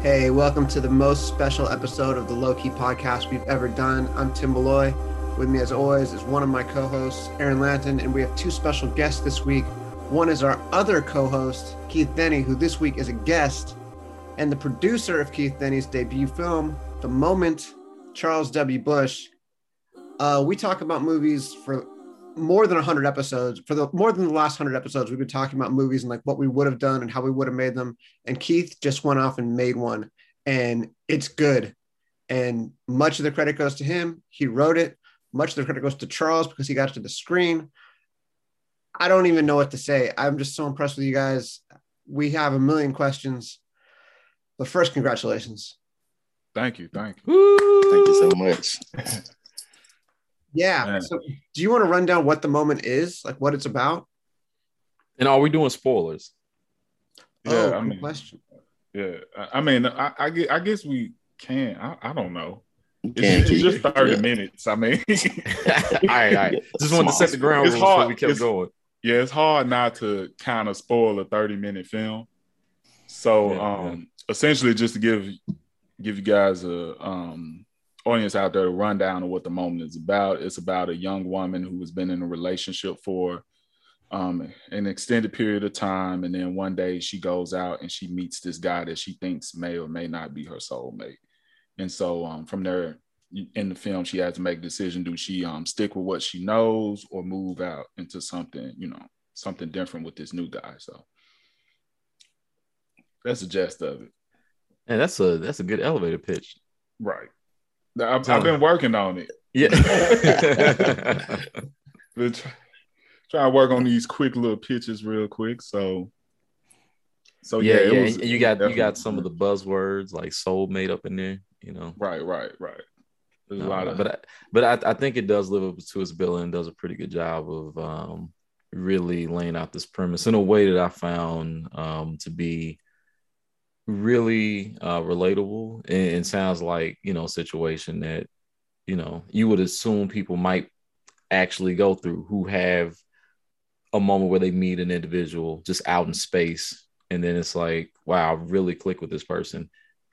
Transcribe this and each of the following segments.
Hey, welcome to the most special episode of the Low Key podcast we've ever done. I'm Tim Beloy. With me, as always, is one of my co hosts, Aaron Lanton, and we have two special guests this week. One is our other co host, Keith Denny, who this week is a guest, and the producer of Keith Denny's debut film, The Moment, Charles W. Bush. Uh, we talk about movies for more than 100 episodes for the more than the last 100 episodes we've been talking about movies and like what we would have done and how we would have made them. And keith just went off and made one and it's good. And much of the credit goes to him. He wrote it. Much of the credit goes to charles because he got it to the screen. I don't even know what to say. I'm just so impressed with you guys. We have a million questions but first congratulations. Thank you. Thank you. Thank you so much. yeah Man. so do you want to run down what the moment is like what it's about And are we doing spoilers? Yeah, oh, I mean, question yeah. I, I mean, I, I guess, I guess we can. I, I don't know. It's, it's just thirty Yeah. minutes. I mean, all right, all right. Just wanted to set the ground It's rules before hard. we kept It's- going. yeah, it's hard not to kind of spoil a thirty-minute film. So, Yeah, um, essentially, just to give give you guys a um audience out there a rundown of what the moment is about. It's about a young woman who has been in a relationship for um, an extended period of time, and then one day she goes out and she meets this guy that she thinks may or may not be her soulmate. And so um, from there, in the film, she has to make a decision: do she um, stick with what she knows or move out into something, you know, something different with this new guy? So that's the gist of it, And that's a that's a good elevator pitch. right? I've, I've been working on it. Yeah. Been try- trying to work on these quick little pitches real quick. So, so yeah, yeah, yeah. was- you got you got some of the buzzwords like soulmate up in there, you know. right, right, right. There's a lot of but I, but I, I think it does live up to its billing and does a pretty good job of um, really laying out this premise in a way that I found um, to be really uh, relatable and, and sounds like you know a situation that you know you would assume people might actually go through who have a moment where they meet an individual just out in space and then it's like wow I really click with this person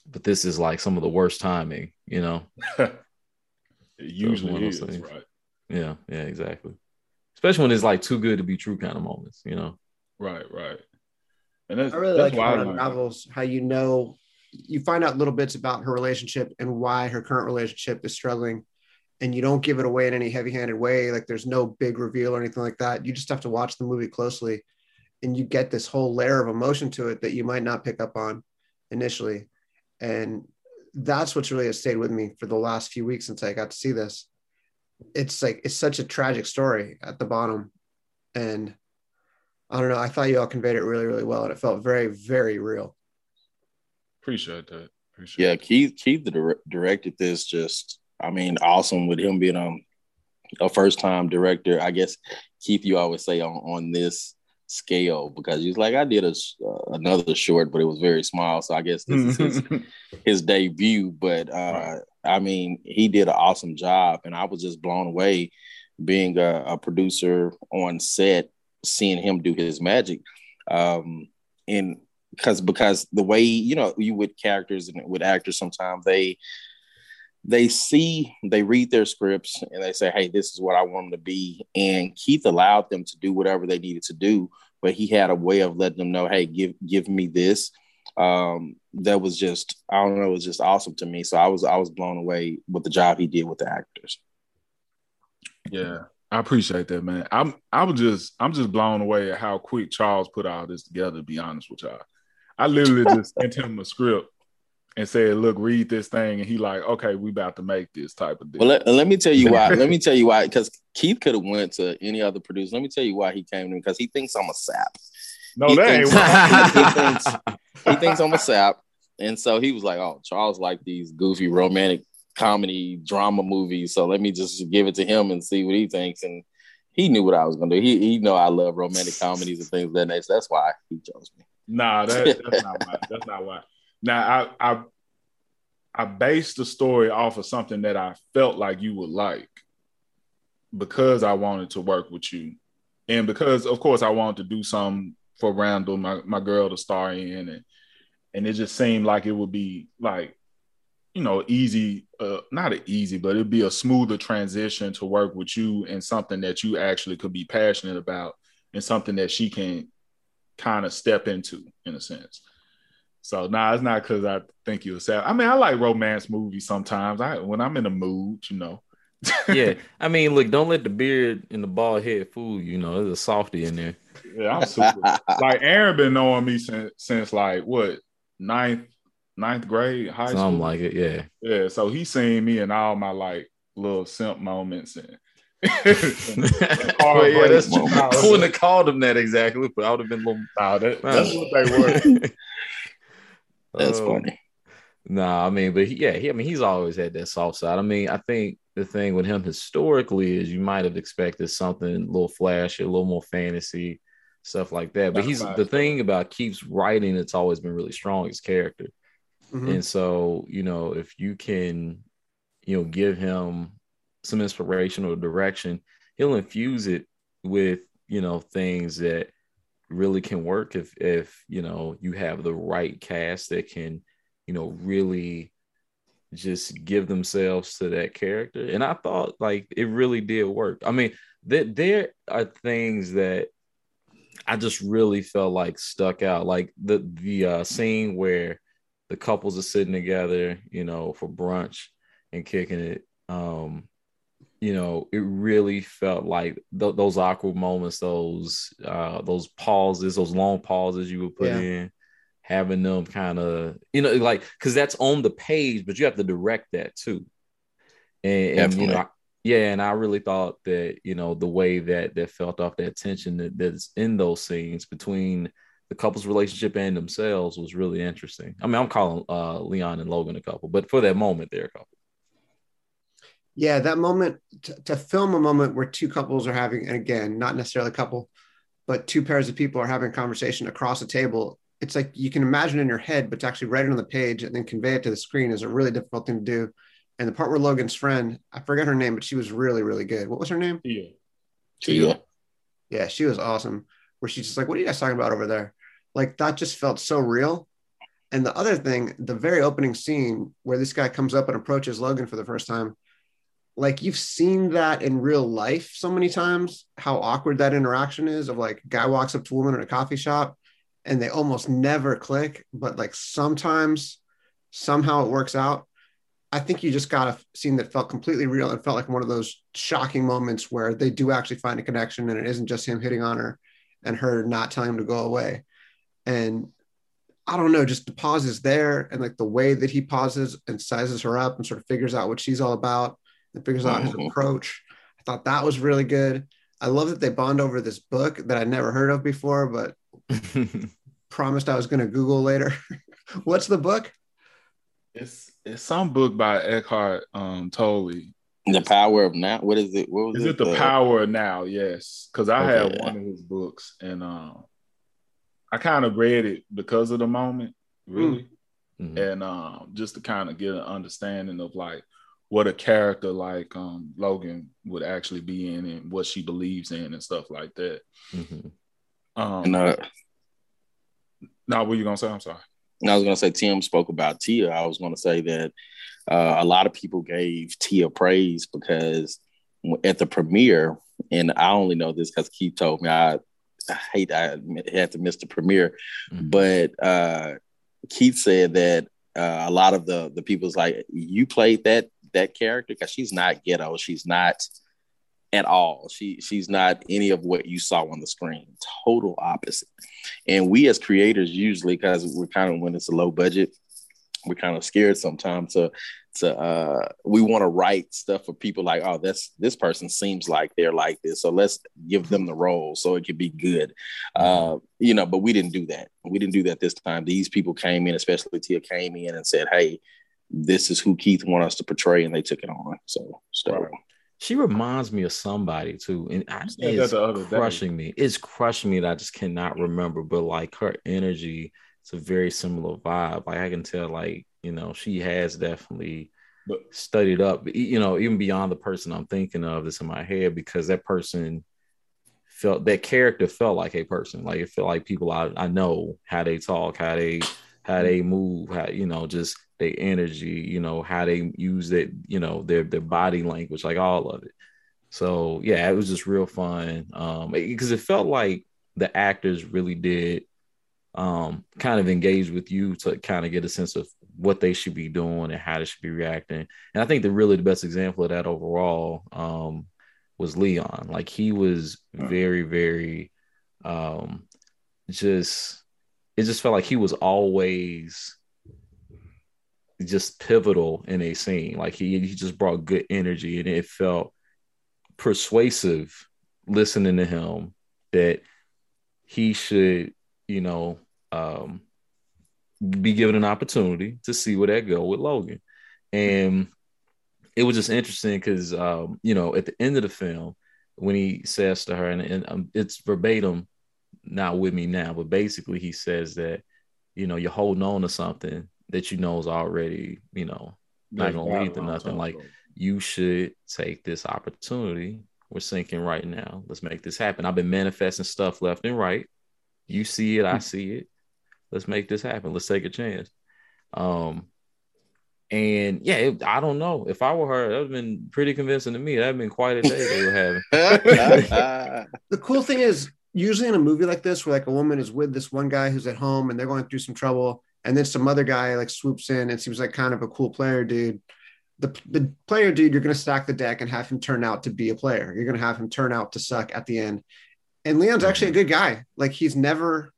but this is like some of the worst timing you know it usually those is right, Yeah, yeah, exactly. Especially when it's like too good to be true kind of moments, you know. right, right. And that's, I really that's like why how I it unravels how you know you find out little bits about her relationship and why her current relationship is struggling, and you don't give it away in any heavy-handed way. Like there's no big reveal or anything like that. You just have to watch the movie closely, and you get this whole layer of emotion to it that you might not pick up on initially, and that's what's really has stayed with me for the last few weeks since I got to see this. It's like it's such a tragic story at the bottom, and I don't know. I thought you all conveyed it really, really well, and it felt very, very real. Appreciate that. Appreciate Yeah, Keith Keith dir- directed this just I mean awesome with him being um a first time director. I guess Keith you always say on on this scale because he's like I did a uh, another short but it was very small so I guess this is his, his debut but uh Right. I mean he did an awesome job and I was just blown away being a, a producer on set seeing him do his magic. Um and because because the way you know you with characters and with actors sometimes they they see they read their scripts and they say hey this is what i want them to be. And keith allowed them to do whatever they needed to do but he had a way of letting them know hey give give me this. Um that was just i don't know it was just awesome to me. So i was i was blown away with the job he did with the actors. Yeah, I appreciate that, man. I'm I was just I'm just blown away at how quick Charles put all this together. To be honest with y'all, I literally just sent him a script and said, "Look, read this thing," and he like, "Okay, we about to make this type of deal." Well, let, let me tell you why. let me tell you why. Because Keith could have went to any other producer. Let me tell you why he came to me. Because he thinks I'm a sap. no, he that ain't thinks- what- he thinks- He thinks I'm a sap, and so he was like, "Oh, Charles like these goofy romantic comedy drama movie. So let me just give it to him and see what he thinks." And he knew what I was gonna do. He he know I love romantic comedies and things of that nature. That's why he chose me. Nah, that, that's not why. That's not why. Now I I I based the story off of something that I felt like you would like because I wanted to work with you. And because of course I wanted to do something for Randall, my, my girl to star in and and it just seemed like it would be like you know easy uh not an easy but it'd be a smoother transition to work with you and something that you actually could be passionate about and something that she can kind of step into in a sense so nah it's not because i think you're sad i mean i like romance movies sometimes i when i'm in a mood you know yeah, I mean, look, don't let the beard and the bald head fool you. You know, there's a softy in there. Yeah, I'm super. like Aaron been knowing me since since like what ninth ninth grade high school. Something school. like it, yeah. Yeah, so he seen me in all my like little simp moments and. well, yeah, that's true. I wouldn't have called him that exactly, but I would have been a little. Nah, that, that's what they were. That's Uh, funny. Nah, I mean, but he, yeah, he, I mean, he's always had that soft side. I mean, I think the thing with him historically is you might have expected something a little flashy, a little more fantasy, stuff like that. But That's he's fine. the thing about Keith's writing that's always been really strong is character. Mhm. And so, you know, if you can, you know, give him some inspiration or direction, he'll infuse it with, you know, things that really can work if if, you know, you have the right cast that can, you know, really just give themselves to that character. And I thought like it really did work. I mean, that there are things that I just really felt like stuck out. Like the the uh, scene where the couples are sitting together, you know, for brunch and kicking it. Um, you know, it really felt like th- those awkward moments, those uh, those pauses, those long pauses you would put Yeah. in, having them kind of, you know, like because that's on the page, but you have to direct that too. And, and you know, Definitely. yeah, and I really thought that you know the way that that felt off that tension that, that's in those scenes between the couple's relationship and themselves was really interesting. I mean, I'm calling uh, Leon and Logan a couple, but for that moment, they're a couple. Yeah, that moment to, to film a moment where two couples are having, and again, not necessarily a couple, but two pairs of people are having a conversation across a table. It's like you can imagine in your head, but to actually write it on the page and then convey it to the screen is a really difficult thing to do. And the part where Logan's friend, I forget her name, but she was really, really good. What was her name? Yeah. Yeah. Yeah, she was awesome. Where she's just like, "What are you guys talking about over there?" Like that just felt so real. And the other thing, the very opening scene where this guy comes up and approaches Logan for the first time, like you've seen that in real life so many times. How awkward that interaction is of like, guy walks up to a woman in a coffee shop, and they almost never click, but like sometimes, somehow it works out. I think you just got a scene that felt completely real and felt like one of those shocking moments where they do actually find a connection and it isn't just him hitting on her and her not telling him to go away. And I don't know, just the pauses there and like the way that he pauses and sizes her up and sort of figures out what she's all about and figures out his Mhm. approach. I thought that was really good. I love that they bond over this book that I'd never heard of before, but promised I was going to Google later. What's the book? It's it's some book by Eckhart um Tolle. The power of now. What is it? What was Is it the power of now? Yes, because I have Okay. one of his books, and um, I kind of read it because of the moment, really, Mhm. and um, just to kind of get an understanding of like what a character like um Logan would actually be in, and what she believes in, and stuff like that. Mhm. Um, And uh, now, what you gonna say? I'm sorry. And I was going to say, Tim spoke about Tia. I was going to say that uh, a lot of people gave Tia praise because at the premiere, and I only know this because Keith told me, I, I hate I had to miss the premiere, Mhm. but uh, Keith said that uh, a lot of the the people's like, you played that that character because she's not ghetto, she's not at all. She she's not any of what you saw on the screen. Total opposite. And we as creators usually, because we're kind of when it's a low budget, we're kind of scared sometimes to to uh we want to write stuff for people like, oh, that's this person seems like they're like this. So let's give them the role so it could be good. Uh, you know, but we didn't do that. We didn't do that this time. These people came in, especially Tia came in and said, Hey, this is who Keith want us to portray, and they took it on. So so Right. She reminds me of somebody too, and I, said that it's the other day. crushing me. It's crushing me that I just cannot remember. But like her energy, it's a very similar vibe. Like I can tell, like you know, she has definitely But- studied up. You know, even beyond the person I'm thinking of that's in my head, because that person felt that character felt like a person. Like it felt like people I, I know how they talk, how they how they move, how you know, just their energy, you know, how they use that, you know, their their body language, like all of it. So yeah, it was just real fun. Um, because it felt like the actors really did um kind of engage with you to kind of get a sense of what they should be doing and how they should be reacting. And I think the really the best example of that overall um was Leon. Like he was very, very um just it just felt like he was always just pivotal in a scene. Like he he just brought good energy and it felt persuasive listening to him that he should, you know, um be given an opportunity to see where that go with Logan. And it was just interesting because um, you know, at the end of the film, when he says to her, and, and um, it's verbatim, not with me now, but basically he says that, you know, you're holding on to something that you know is already, you know, not gonna lead to nothing. Like you should take this opportunity. We're sinking right now. Let's make this happen. I've been manifesting stuff left and right. You see it, I hmm. see it. Let's make this happen. Let's take a chance. Um, and yeah, it, I don't know. If I were her, that would have been pretty convincing to me. That'd have been quite a day they were having. the cool thing is, usually in a movie like this, where like a woman is with this one guy who's at home and they're going through some trouble, and then some other guy like swoops in and seems like kind of a cool player dude. The, the player dude, you're going to stack the deck and have him turn out to be a player. You're going to have him turn out to suck at the end. And Leon's actually a good guy. Like he's never,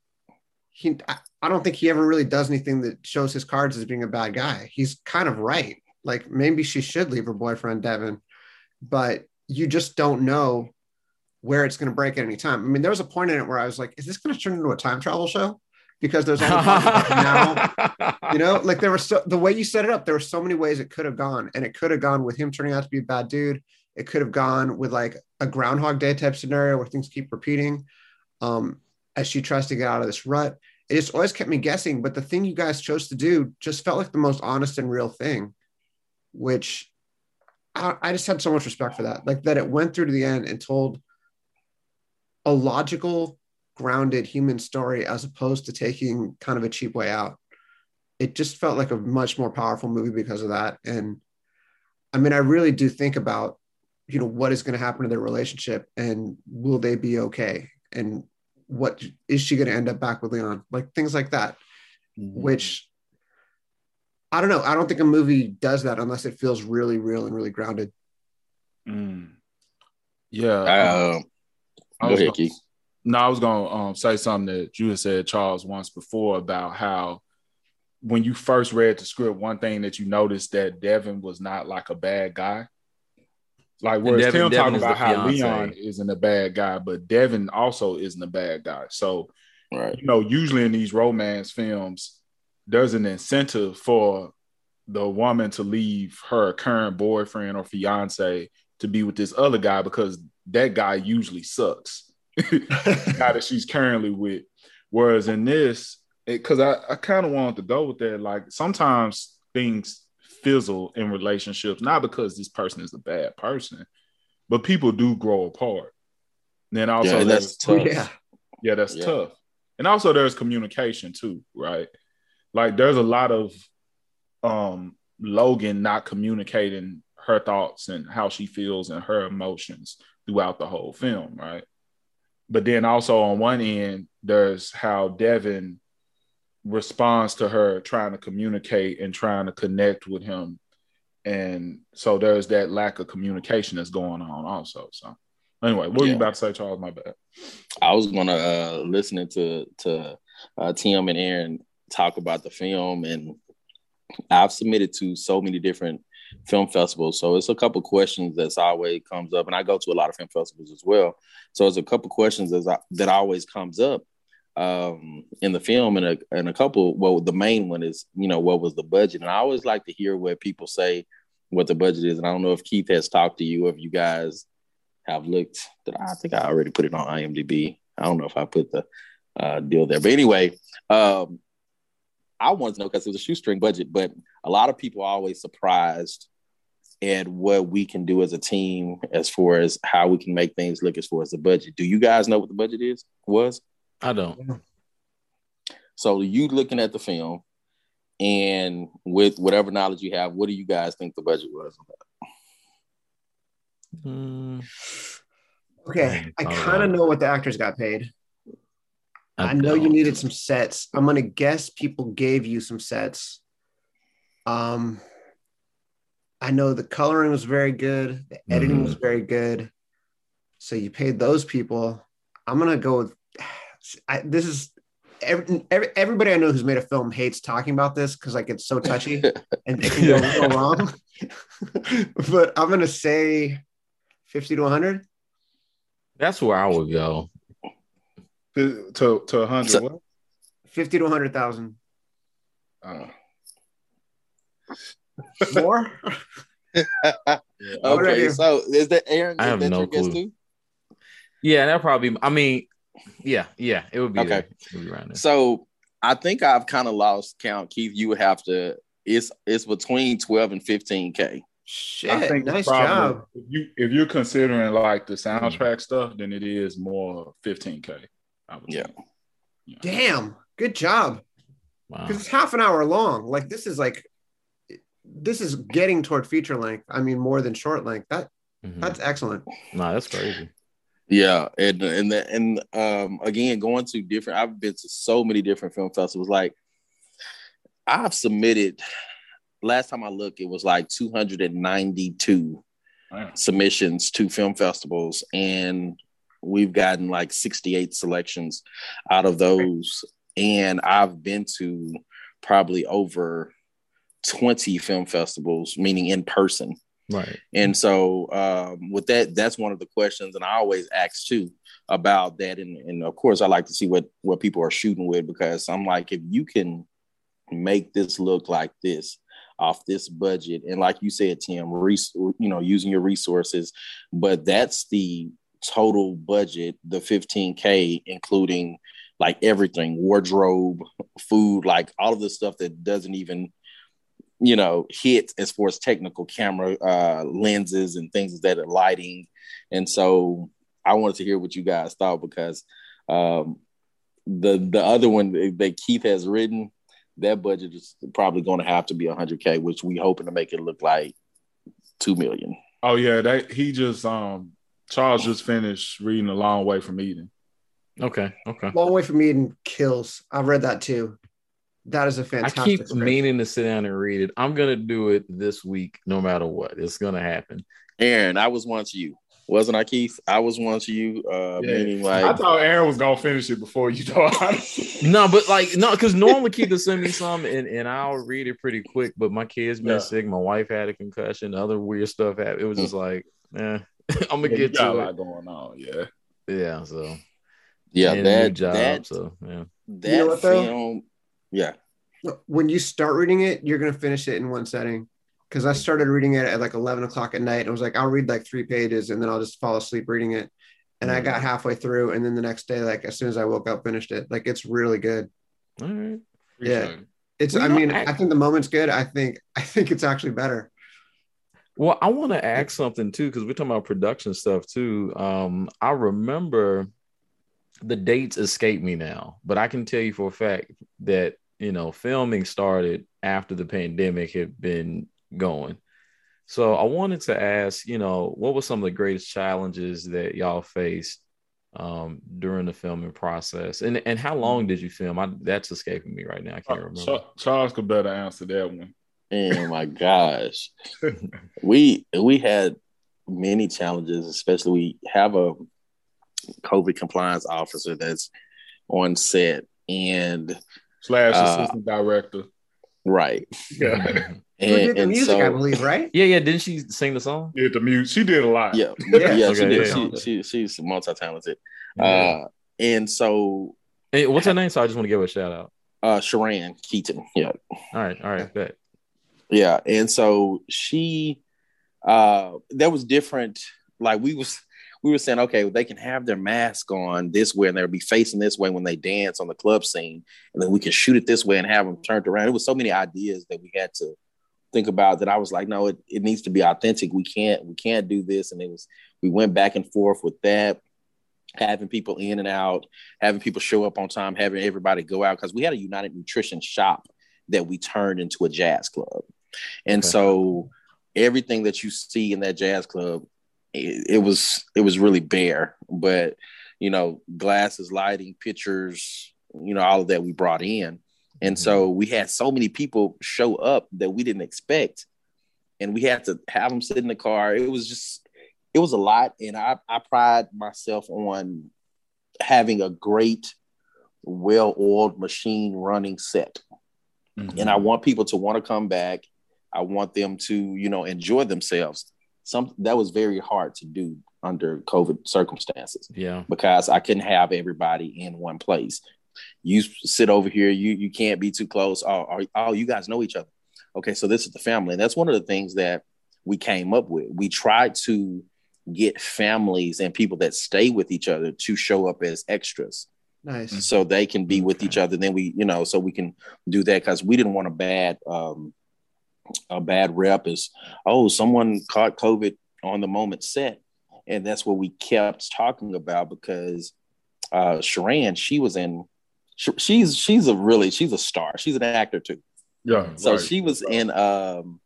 he, I don't think he ever really does anything that shows his cards as being a bad guy. He's kind of right. Like maybe she should leave her boyfriend Devin, but you just don't know where it's going to break at any time. I mean, there was a point in it where I was like, is this going to turn into a time travel show? Because there's all now, you know, like there was so the way you set it up, there were so many ways it could have gone, and it could have gone with him turning out to be a bad dude. It could have gone with like a Groundhog Day type scenario where things keep repeating um, as she tries to get out of this rut it just always kept me guessing. But the thing you guys chose to do just felt like the most honest and real thing, which I, I just had so much respect for that. Like that it went through to the end and told a logical, grounded human story as opposed to taking kind of a cheap way out. It just felt like a much more powerful movie because of that. And I mean, I really do think about, you know, what is going to happen to their relationship and will they be okay? And what is she going to end up back with Leon? Like things like that, mm-hmm. which I don't know. I don't think a movie does that unless it feels really real and really grounded. Mm. Yeah. Um, I was gonna, no, I was going to um, say something that you had said, Charles, once before about how when you first read the script, one thing that you noticed that Devin was not like a bad guy. Like whereas Devin, Tim Devin talking about how Leon isn't a bad guy, but Devin also isn't a bad guy. So, right. you know, usually in these romance films, there's an incentive for the woman to leave her current boyfriend or fiance to be with this other guy because that guy usually sucks. guy that she's currently with. Whereas in this, because I, I kind of wanted to go with that, like sometimes things fizzle in relationships, not because this person is a bad person, but people do grow apart. then also yeah, that's tough. Yeah, yeah that's yeah. tough. And also there's communication too, right? Like there's a lot of um Logan not communicating her thoughts and how she feels and her emotions throughout the whole film, right? But then also on one end, there's how Devin responds to her trying to communicate and trying to connect with him. And so there's that lack of communication that's going on also so. Anyway what yeah. were you about to say charles? My bad. I was gonna uh listening to to uh, tim and aaron talk about the film and i've submitted to so many different film festivals so it's a couple questions that's always comes up and i go to a lot of film festivals as well. So it's a couple questions that, that always comes up um, in the film, and a and a couple. Well, the main one is you know what was the budget, and I always like to hear what people say what the budget is. And I don't know if Keith has talked to you, or if you guys have looked. That I think I already put it on IMDb. I don't know if I put the uh, deal there, but anyway, um, I wanted to know because it was a shoestring budget, but a lot of people are always surprised at what we can do as a team as far as how we can make things look as far as the budget. Do you guys know what the budget is? Was I don't. So you looking at the film, And with whatever knowledge you have, what do you guys think the budget was? Mm, Okay, I kind of know what the actors got paid. I know you don't. needed some sets. I'm gonna guess people gave you some sets. Um, I know the coloring was very good. The editing Mhm. was very good. So you paid those people. I'm gonna go with. I, this is every, every, everybody I know who's made a film hates talking about this because like it's so touchy and it can go real wrong. but I'm gonna say 50 to 100. That's where I would go. To to, to 100 So- 50 to 100,000. Uh, More? What did I okay, so is that Aaron? I have that no your guess clue. too? Yeah, that probably. I mean, yeah, yeah, it would be Okay. would be. So I think I've kind of lost count. Keith, you would have to. It's it's between twelve and fifteen k. Shit, I think nice probably- job. If you if you're considering like the soundtrack stuff, then it is more fifteen k. Yeah. Yeah. Damn, good job. Wow. Because it's half an hour long. Like this is like, this is getting toward feature length. I mean, more than short length. That Mhm. that's excellent. Nah, that's crazy. Yeah, and and the, and um again going to different. I've been to so many different film festivals. Like I've submitted. Last time I looked, it was like two hundred and ninety two Wow. submissions to film festivals, and we've gotten like sixty eight selections out of those. And I've been to probably over twenty film festivals, meaning in person. Right. And so um, with that, that's one of the questions, and I always ask too about that. And, and of course, I like to see what what people are shooting with because I'm like, if you can make this look like this off this budget, and like you said, Tim, res- you know, using your resources, but that's the total budget, the 15k, including like everything, wardrobe, food, like all of the stuff that doesn't even you know hit as far as technical camera uh lenses and things that are lighting and so i wanted to hear what you guys thought because um the the other one that keith has written that budget is probably going to have to be 100k which we hoping to make it look like 2 million Oh yeah, that he just um Charles just finished reading a long way from Eden. Okay. Okay. Long way from Eden kills. I've read that too. That is a I fantastic. I keep script. meaning to sit down and read it. I'm gonna do it this week, no matter what. It's gonna happen. aaron i was once you wasn't i keith i was once you uh Yeah. meaning I thought Aaron was gonna finish it before you thought. No, but like no, because normally Keith will send me some and, and I'll read it pretty quick. But my kids been Yeah. sick, my wife had a concussion, other weird stuff happened. It was just like, eh, I'm gonna Yeah, you get got a lot it. going on. Yeah. Yeah, so yeah and that job, that so yeah. that know what, though? film yeah when you start reading it, you're gonna finish it in one setting. Because I started reading it at like 11 o'clock at night. And I was like, I'll read like three pages and then I'll just fall asleep reading it. And I got halfway through, and then the next day, like as soon as I woke up, finished it. Like it's really good. All right. Yeah. it. It's. I mean, I- I think the moment's good. I think. I think it's actually better. Well, I want to ask something too, because we're talking about production stuff too. Um, I remember the dates escape me now, but I can tell you for a fact that you know filming started after the pandemic had been going. So I wanted to ask, you know, what were some of the greatest challenges that y'all faced um, during the filming process, and and how long did you film? I, that's escaping me right now. I can't remember. Charles could better answer that one. Oh my gosh. we we had many challenges, especially we have a COVID compliance officer that's on set and Slash Uh, assistant director. right. Yeah. Who did the and music? I believe, right? yeah, yeah. Didn't she sing the song? Did the mute. She did a lot. yeah, Yeah. yeah, she did. yeah. She, she she's multi talented. Yeah. Uh and so Hey, what's her name? So I just want to give her a shout out. uh Sharan Keaton, yeah. All right, all right, bet. Yeah, and so she uh that was different. Like we was we were saying, okay, well, they can have their mask on this way and they'll be facing this way when they dance on the club scene, and then we can shoot it this way and have them turned around. It was so many ideas that we had to think about that I was like, no, it, it needs to be authentic. We can't we can't do this. And it was we went back and forth with that, having people in and out, having people show up on time, having everybody go out because we had a United Nutrition shop that we turned into a jazz club. And Okay. so everything that you see in that jazz club, it, it was it was really bare. But you know, glasses, lighting, pictures, you know, all of that we brought in. And so we had so many people show up that we didn't expect. And we had to have them sit in the car. It was just, it was a lot. And I, I pride myself on having a great, well oiled machine running set. Mhm. And I want people to want to come back. I want them to, you know, enjoy themselves. Some that was very hard to do under COVID circumstances Yeah. because I couldn't have everybody in one place. You sit over here, you you can't be too close. Oh, oh, oh, you guys know each other. Okay, so this is the family. And that's one of the things that we came up with. We tried to get families and people that stay with each other to show up as extras Nice. so they can be with Okay. each other. Then we, you know, so we can do that because we didn't want a bad um a bad rep is oh someone caught COVID on the moment set. And that's what we kept talking about because uh Sharan, she was in sh- she's she's a really she's a star. She's an actor too. Yeah. So right. she was in um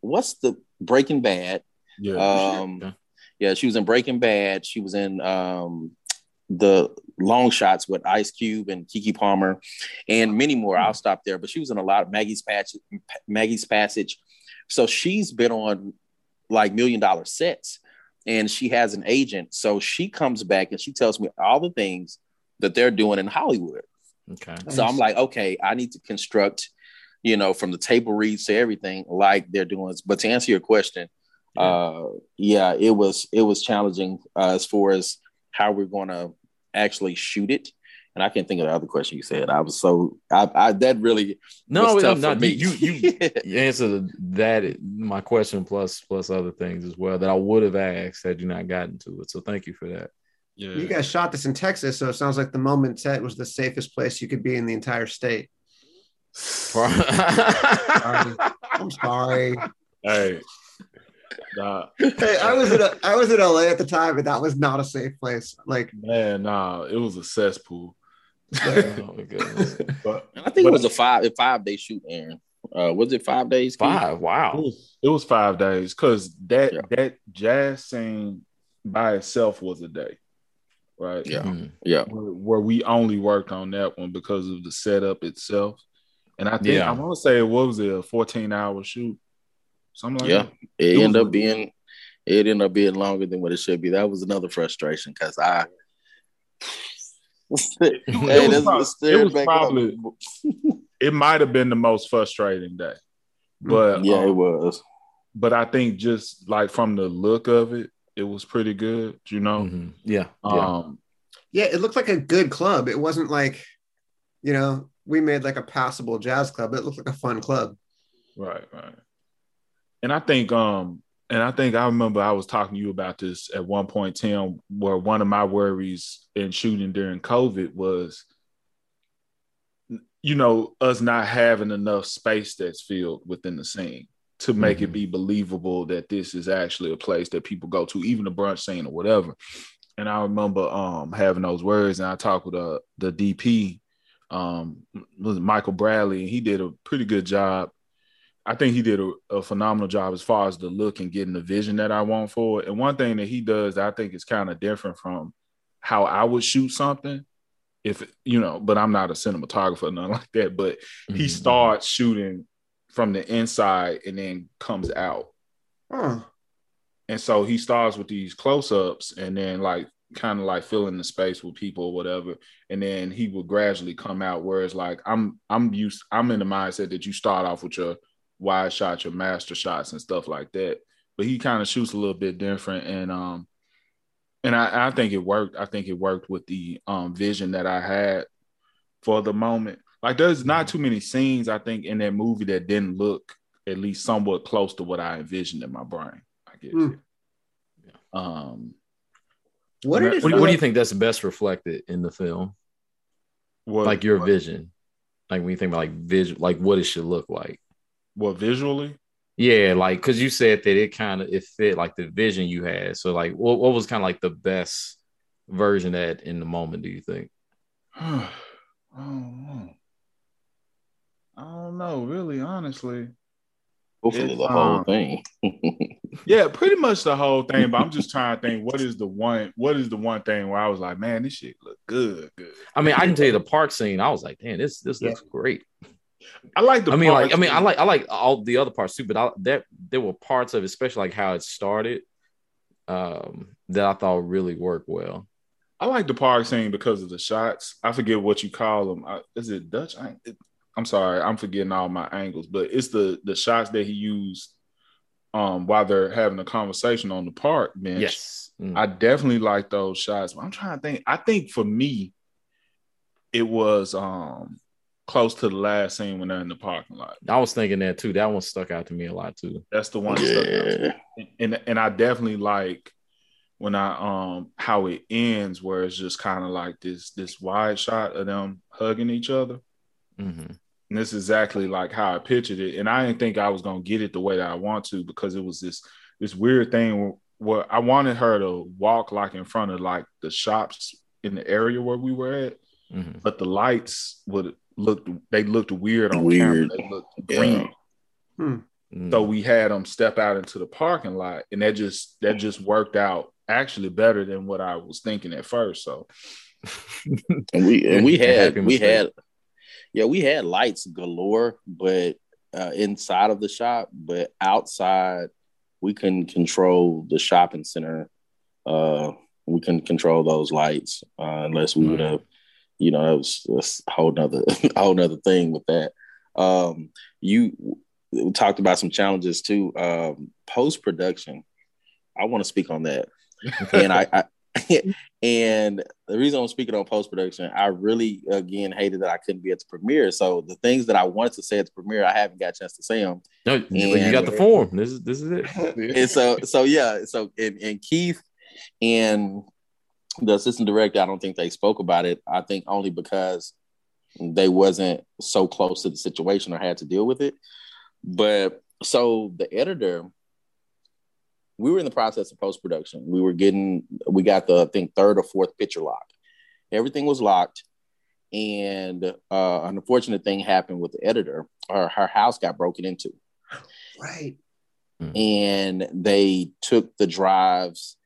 what's the Breaking Bad? Yeah. Um, Yeah. yeah, she was in Breaking Bad. She was in um, the Long Shots with Ice Cube and Keke Palmer, and many more. I'll stop there. But she was in a lot of Maggie's Passage. Maggie's Passage. So she's been on like million dollar sets, and she has an agent. So she comes back and she tells me all the things that they're doing in Hollywood. Okay. So I'm like, okay, I need to construct, you know, from the table reads to everything like they're doing. But to answer your question, uh, yeah, it was it was challenging uh, as far as how we're going to actually shoot it. And I can't think of the other question you said. I was so I, I that really No, was no, tough no. for me. You you you answered that my question plus plus other things as well that I would have asked had you not gotten to it. So thank you for that. yeah. You guys shot this in Texas, so it sounds like the moment set was the safest place you could be in the entire state. I'm sorry. hey. Nah, Hey, I was in a, I was in LA at the time, and that was not a safe place. Like, man, nah, it was a cesspool. oh my goodness. but And I think But- it was a five a five day shoot, Aaron. Uh, was it five days? Keith? Five. it Wow. was it was five days because that Yeah. that jazz scene by itself was a day, right? Yeah. Mhm. Yeah. Where, where we only worked on that one because of the setup itself, and I think Yeah. I want to say what was it a fourteen hour shoot, something like Yeah. that. It, It ended up being it ended up being longer than what it should be. That was another frustration because I hey, It was that's prob- what's it was probably it might have been the most frustrating day, but yeah, it um, was. but I think just like from the look of it, it was pretty good. You know, Mhm. Yeah. Yeah. um, yeah, it looked like a good club. It wasn't like, you know, we made like a passable jazz club. It looked like a fun club. right, right. And I think, um, and I think I remember I was talking to you about this at one point, Tim, where one of my worries in shooting during COVID was, you know, us not having enough space that's filled within the scene to make it Mhm. be believable that this is actually a place that people go to, even a brunch scene or whatever. And I remember um having those words, and I talked with uh, the DP, um, was Michael Bradley, and he did a pretty good job. I think he did a, a phenomenal job as far as the look and getting the vision that I want for it. And one thing that he does, I think, is kind of different from how I would shoot something. If you know, but I'm not a cinematographer, or nothing like that. But he Mhm. starts shooting from the inside and then comes out. Huh. And so he starts with these close ups and then like kind of like filling the space with people or whatever. And then he will gradually come out. Whereas like I'm I'm used I'm in the mindset that you start off with your wide shots, your master shots and stuff like that. But he kind of shoots a little bit different. And um and I, I think it worked. I think it worked with the um vision that I had for the moment. Like there's not too many scenes I think in that movie that didn't look at least somewhat close to what I envisioned in my brain. I guess. Hmm. Um, What did it What, do- feel what do you think that's best reflected in the film? what, Like your what, vision. Like when you think about like vision, like what it should look like. What visually? Yeah, like because you said that it kind of it fit like the vision you had. So like, what what was kind of like the best version of that in the moment? Do you think? I don't know. I don't know. know, really, honestly. Hopefully, It's, the whole um, thing. Yeah, pretty much the whole thing. But I'm just trying to think what is the one what is the one thing where I was like, man, this shit look good. good. I mean, I can tell you the park scene. I was like, damn, this this Yeah. looks great. I like the I mean, like, I mean, I like I like all the other parts too, but I, that there were parts of it, especially like how it started, um, that I thought really worked well. I like the park scene because of the shots. I forget what you call them. I, is it Dutch? I, I'm sorry, I'm forgetting all my angles, but it's the the shots that he used um while they're having a conversation on the park bench. Yes, Mm. I definitely like those shots. But I'm trying to think. I think for me, it was um close to the last scene when they're in the parking lot. I was thinking that too. That one stuck out to me a lot too. That's the one. that stuck out yeah, and and I definitely like when I um how it ends where it's just kind of like this this wide shot of them hugging each other. Mm-hmm. And this is exactly like how I pictured it. And I didn't think I was gonna get it the way that I want to because it was this this weird thing where, where I wanted her to walk like in front of like the shops in the area where we were at, Mhm. but the lights would look they looked weird on Weird. camera. They looked Yeah. green. Mm. So we had them step out into the parking lot, and that just that just worked out actually better than what I was thinking at first. So and we and we had happy we mistake. had yeah we had lights galore, but uh, inside of the shop, but outside we couldn't control the shopping center. Uh, we couldn't control those lights uh, unless we would have, you know, that was, it was a whole nother a whole nother thing with that. Um, you we talked about some challenges too. Um, Post production, I want to speak on that and I, I and the reason I'm speaking on post production, I really again hated that I couldn't be at the premiere. So the things that I wanted to say at the premiere, I haven't got a chance to say them. No, you got the form. This is this is it. And so so yeah, so and, and Keith and the assistant director, I don't think they spoke about it. I think only because they wasn't so close to the situation or had to deal with it. But so the editor, we were in the process of post production. We were getting, we got the I think third or fourth picture lock. Everything was locked, and uh, an unfortunate thing happened with the editor. Her her house got broken into Right. and they took the drives,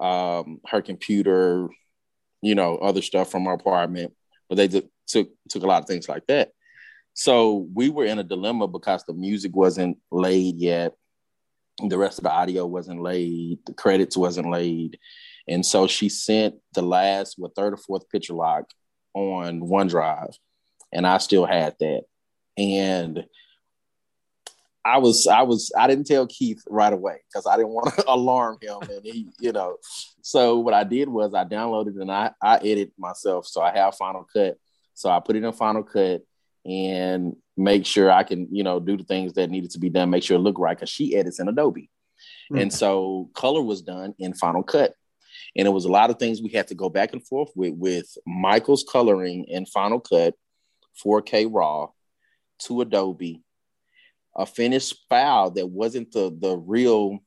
um, her computer, you know, other stuff from our apartment, but they took took took a lot of things like that. So we were in a dilemma because the music wasn't laid yet, the rest of the audio wasn't laid, the credits wasn't laid, and so she sent the last, what third or fourth picture lock on OneDrive, and I still had that, and I was I was I didn't tell Keith right away because I didn't want to alarm him and he you know. So what I did was I downloaded and I I edit myself so I have Final Cut. So I put it in Final Cut and make sure I can you know do the things that needed to be done make sure it looked right because she edits in Adobe. Hmm. and so color was done in Final Cut. And it was a lot of things we had to go back and forth with with Michael's coloring in Final Cut 4K raw to Adobe a finished file that wasn't the the real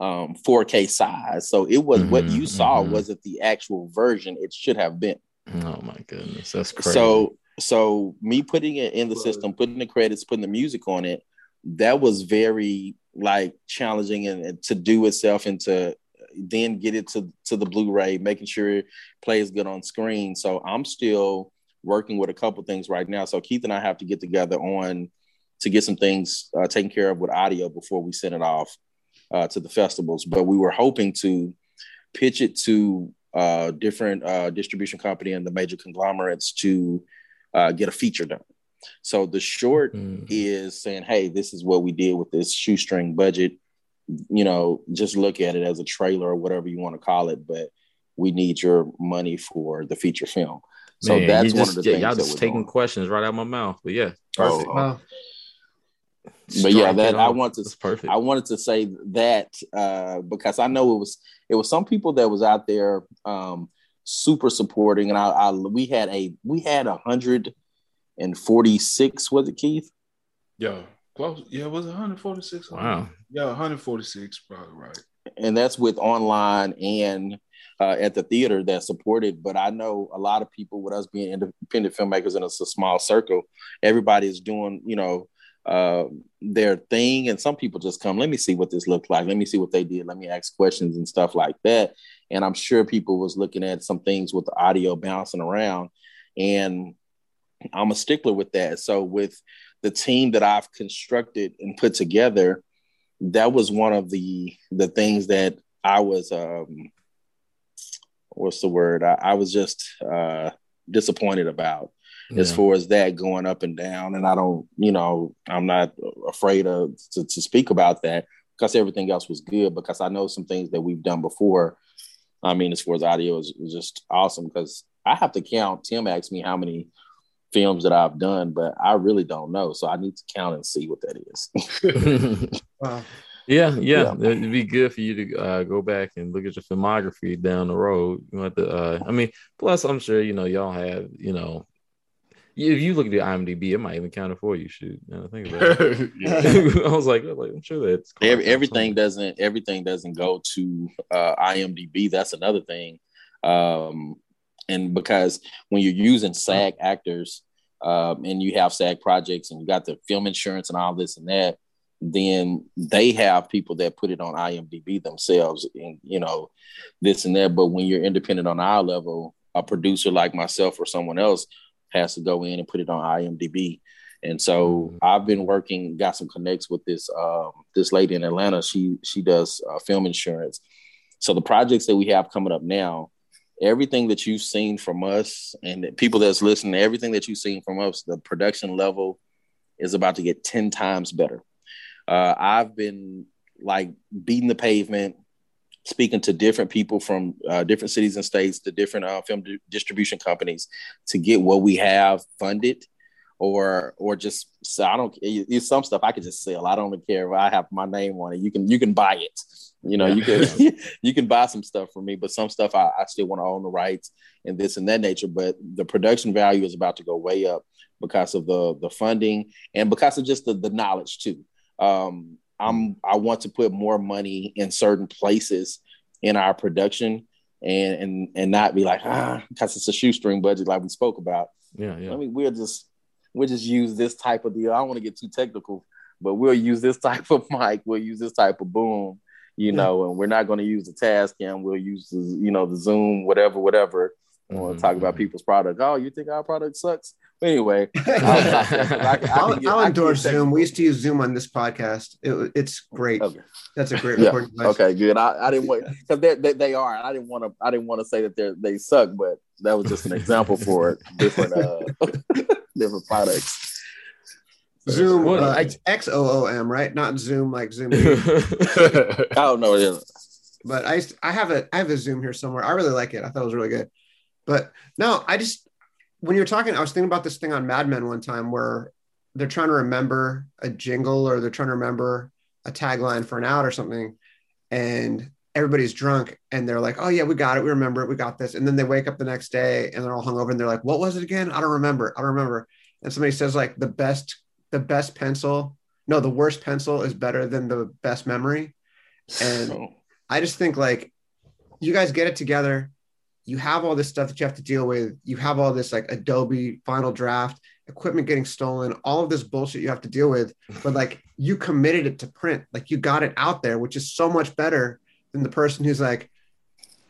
um 4K size. So it was what Mhm, you saw mhm. wasn't the actual version it should have been. Oh my goodness, that's crazy. So so me putting it in the system, putting the credits, putting the music on it, that was very like challenging and, and to do itself and to then get it to to the Blu-ray, making sure it plays good on screen. So I'm still working with a couple things right now. So Keith and I have to get together on to get some things uh, taken care of with audio before we send it off uh, to the festivals. But we were hoping to pitch it to uh, different uh, distribution company and the major conglomerates to uh, get a feature done. So the short Mm. is saying, "Hey, this is what we did with this shoestring budget. You know, just look at it as a trailer or whatever you want to call it, but we need your money for the feature film." So Man, that's you one just, of the yeah, things y'all that just we're taking doing. questions right out of my mouth. But yeah, Oh, perfect. Wow. But yeah, that- I off. want to- That's perfect. I wanted to say that uh, because I know it was it was some people that was out there um, super supporting, and I, I we had a we had a hundred and forty six was it Keith? yeah, close. Yeah, it was 146. wow. Yeah, 146, probably right. And that's with online and uh, at the theater that supported. But I know a lot of people with us being independent filmmakers and it's a small circle, everybody is doing, you know, uh, their thing. And some people just come, let me see what this looked like. Let me see what they did. Let me ask questions and stuff like that. And I'm sure people was looking at some things with the audio bouncing around. And I'm a stickler with that. So with the team that I've constructed and put together, that was one of the the things that I was um what's the word? I, I was just uh disappointed about yeah. as far as that going up and down. And I don't, you know, I'm not afraid of to, to speak about that because everything else was good because I know some things that we've done before. I mean, as far as audio is, is just awesome because I have to count. Tim asked me how many films that I've done, but I really don't know. So I need to count and see what that is. wow. Yeah, yeah, yeah, it'd be good for you to uh, go back and look at your filmography down the road. You have to, uh, I mean, plus I'm sure you know y'all have, you know, if you look at the IMDb, it might even count it for you. Shoot, I think about it. I was like, like, I'm sure that's Every, everything doesn't everything doesn't go to uh, IMDb. That's another thing. Um, and because when you're using SAG actors um, and you have SAG projects and you got the film insurance and all this and that, then they have people that put it on IMDb themselves and you know this and that. But when you're independent on our level, a producer like myself or someone else has to go in and put it on IMDb. And so mm-hmm. I've been working, got some connects with this um, this lady in Atlanta. She she does uh, film insurance. So the projects that we have coming up now, everything that you've seen from us and people that's listening, everything that you've seen from us, the production level is about to get 10 times better. Uh, I've been like beating the pavement, speaking to different people from uh, different cities and states, to different uh, film di- distribution companies to get what we have funded or or just so I don't it's some stuff I could just sell. I don't even care if I have my name on it. You can you can buy it. You know, you can you can buy some stuff from me, but some stuff I, I still want to own the rights and this and that nature. But the production value is about to go way up because of the the funding and because of just the, the knowledge too. Um, I'm I want to put more money in certain places in our production and and and not be like ah because it's a shoestring budget like we spoke about. Yeah, yeah. I mean, we'll just we'll just use this type of deal. I don't want to get too technical, but we'll use this type of mic. We'll use this type of boom, you yeah. know, and we're not going to use the task Tascam. We'll use the, you know, the Zoom, whatever, whatever. Mm-hmm. Want to talk about mm-hmm. people's product? Oh, you think our product sucks? But anyway, I'll, I'll, endorse Zoom. We used to use Zoom on this podcast. It, it's great. Okay. That's a great recording. Yeah. Okay, good. I, I didn't want because they, they are. I didn't want to. I didn't want to say that they they suck, but that was just an example for different uh, different products. Zoom, uh, it's X O O M, right? Not Zoom like Zoom. I don't know. But I I have a I have a Zoom here somewhere. I really like it. I thought it was really good. But no, I just when you're talking, I was thinking about this thing on Mad Men one time where they're trying to remember a jingle or they're trying to remember a tagline for an out or something, and everybody's drunk and they're like, "Oh yeah, we got it, we remember it, we got this," and then they wake up the next day and they're all hungover and they're like, "What was it again? I don't remember. I don't remember." And somebody says like the best the best pencil, no, the worst pencil is better than the best memory, and I just think like you guys get it together you have all this stuff that you have to deal with. You have all this like Adobe Final Draft, equipment getting stolen, all of this bullshit you have to deal with. But like you committed it to print, like you got it out there, which is so much better than the person who's like,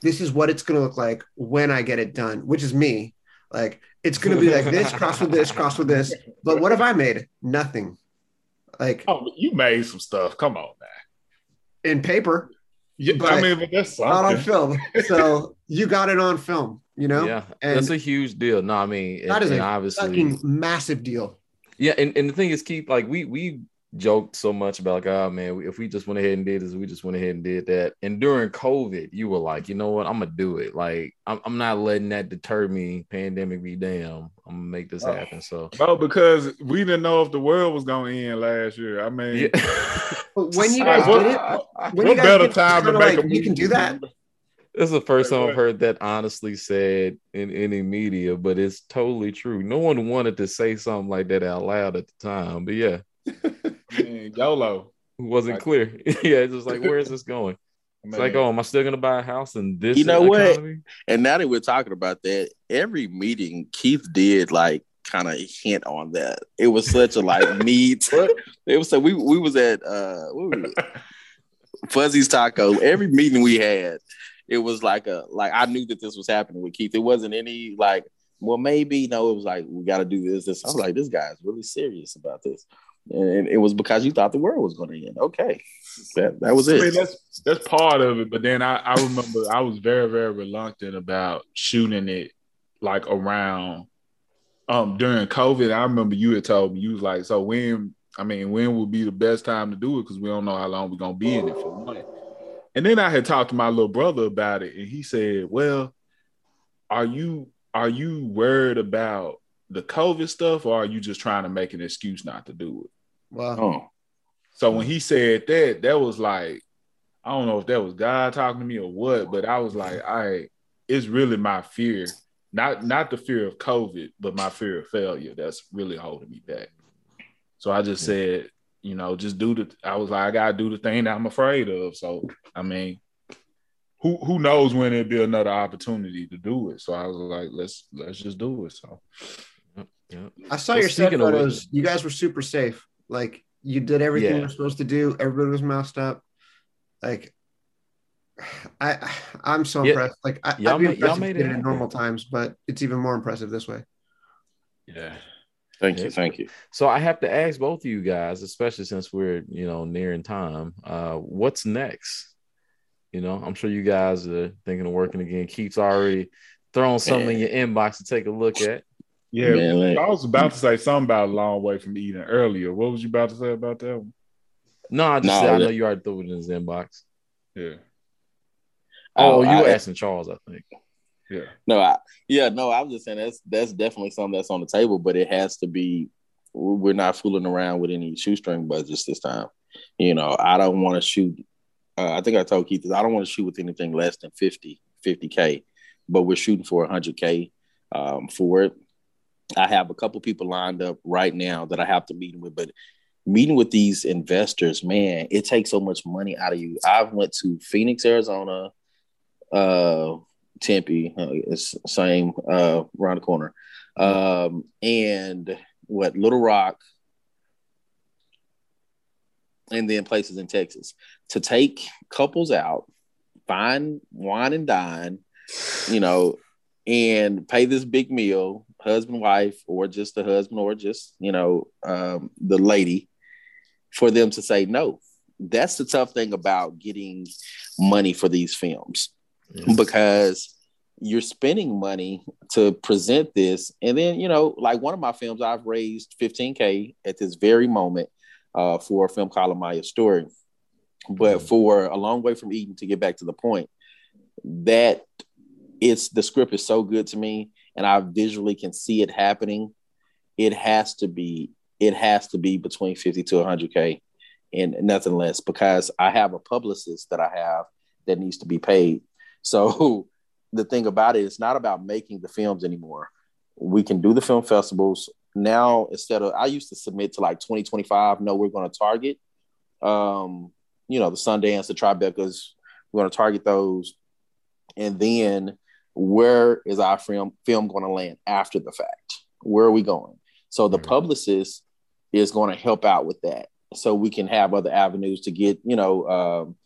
this is what it's going to look like when I get it done, which is me. Like it's going to be like this, cross with this, cross with this. But what have I made? Nothing. Like, oh, you made some stuff. Come on, man. In paper. Yeah, but I mean, but that's something. not on film. So you got it on film, you know? Yeah, and that's a huge deal. No, I mean, that and, is a obviously massive deal. Yeah, and, and the thing is, keep like we we joked so much about like, oh man, if we just went ahead and did this, we just went ahead and did that. And during COVID, you were like, you know what, I'm gonna do it. Like, I'm, I'm not letting that deter me. Pandemic be damn, I'm gonna make this oh. happen. So, oh, because we didn't know if the world was gonna end last year. I mean, yeah. when you guys did it, when what you guys better time to make like, you can do that. This is the first time I've heard that honestly said in any media, but it's totally true. No one wanted to say something like that out loud at the time, but yeah. YOLO. Wasn't clear. yeah, it's just like, where is this going? It's like, oh, am I still gonna buy a house in this? You know what? economy? And now that we're talking about that, every meeting Keith did like kind of hint on that. It was such a like neat. It was so we we was at uh what was? Fuzzy's Taco. Every meeting we had, it was like a like I knew that this was happening with Keith. It wasn't any like, well, maybe no. It was like we got to do this. This. I was like, this guy's really serious about this, and it was because you thought the world was going to end. Okay, that that was I mean, it. that's that's part of it. But then I, I remember I was very very reluctant about shooting it like around um during COVID. I remember you had told me you was like, so when I mean when would be the best time to do it because we don't know how long we're gonna be in it for. And then I had talked to my little brother about it, and he said, "Well, are you are you worried about the COVID stuff, or are you just trying to make an excuse not to do it?" Wow. Oh, So when he said that, that was like, I don't know if that was God talking to me or what, but I was like, I it's really my fear, not not the fear of COVID, but my fear of failure that's really holding me back. So I just said, you know, just do the I was like, I gotta do the thing that I'm afraid of. So I mean, who who knows when there'll be another opportunity to do it. So I was like, let's let's just do it. So Yeah. I saw Well, your set speaking of photos. You guys were super safe. Like you did everything Yeah. you were supposed to do. Everybody was masked up. Like I, I'm so Yeah. impressed. Like I, Y'all I'd be made- y'all impressed made it in normal times, but it's even more impressive this way. yeah. thank you, thank you. So I have to ask both of you guys, especially since we're you know nearing time. Uh, what's next? You know, I'm sure you guys are thinking of working again. Keith's already thrown something in your inbox to take a look at. Yeah, Man, like- I was about to say something about a long way from Eden earlier. What was you about to say about that one? No, I just No, said I know you already threw it in his inbox. Yeah, Oh, Oh, you were asking Charles, I think. yeah. No, I, yeah, no, I was just saying that's that's definitely something that's on the table, but it has to be. We're not fooling around with any shoestring budgets this time. You know, I don't want to shoot. Uh, I think I told Keith this. I don't want to shoot with anything less than 50, 50k, but we're shooting for 100k um, for it. I have a couple people lined up right now that I have to meet with, but meeting with these investors, man, it takes so much money out of you. I've went to Phoenix, Arizona, uh, Tempe, uh, it's same uh, around the corner, um, and what Little Rock, and then places in Texas to take couples out, find wine and dine, you know, and pay this big meal, husband, wife, or just the husband, or just you know um, the lady, for them to say no. That's the tough thing about getting money for these films. Because you're spending money to present this. And then you know like one of my films i've raised 15k at this very moment uh, for a film called Amaya story. But for a long way from eden to get back to the point that it's the script is so good to me and i visually can see it happening it has to be it has to be between 50 to 100k and nothing less because i have a publicist that i have that needs to be paid so the thing about it, it's not about making the films anymore. We can do the film festivals now instead of I used to submit to like 2025. No, we're going to target, um, you know, the Sundance, the Tribecas. We're going to target those, and then where is our film film going to land after the fact? Where are we going? So the Right. publicist is going to help out with that, so we can have other avenues to get you know. Um,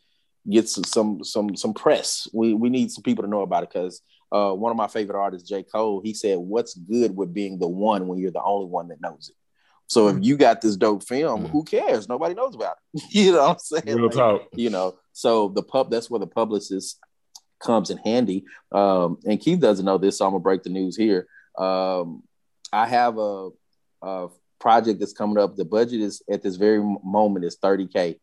get some some some some press. We we need some people to know about it because uh, one of my favorite artists, J. Cole, he said, "What's good with being the one when you're the only one that knows it?" So if you got this dope film, Mhm. who cares? Nobody knows about it. you know what I'm saying? Real Like, talk. you know, so the pub that's where the publicist comes in handy. Um, and Keith doesn't know this, so I'm gonna break the news here. Um, I have a, a project that's coming up. The budget is at this very moment is 30k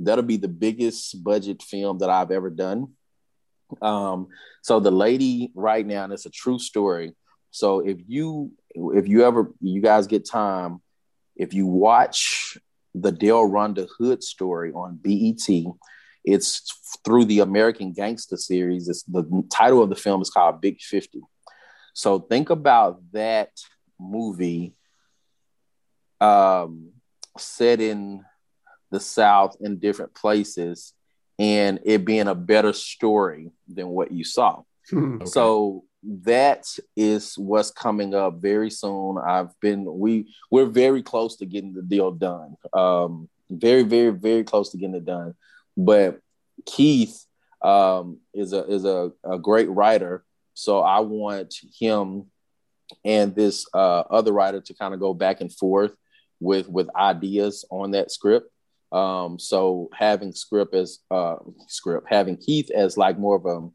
that'll be the biggest budget film that I've ever done. Um, so the lady right now, and it's a true story. So if you if you ever you guys get time, if you watch the Delrhonda Hood story on BET, it's through the American Gangster series. It's the title of the film is called Big 50. So think about that movie um, set in the South in different places and it being a better story than what you saw. Hmm. So that is what's coming up very soon. I've been we we're very close to getting the deal done. Um, very very very close to getting it done. But Keith um, is a is a, a great writer, so I want him and this uh, other writer to kind of go back and forth with with ideas on that script. Um, so having script as uh, script, having Keith as like more of a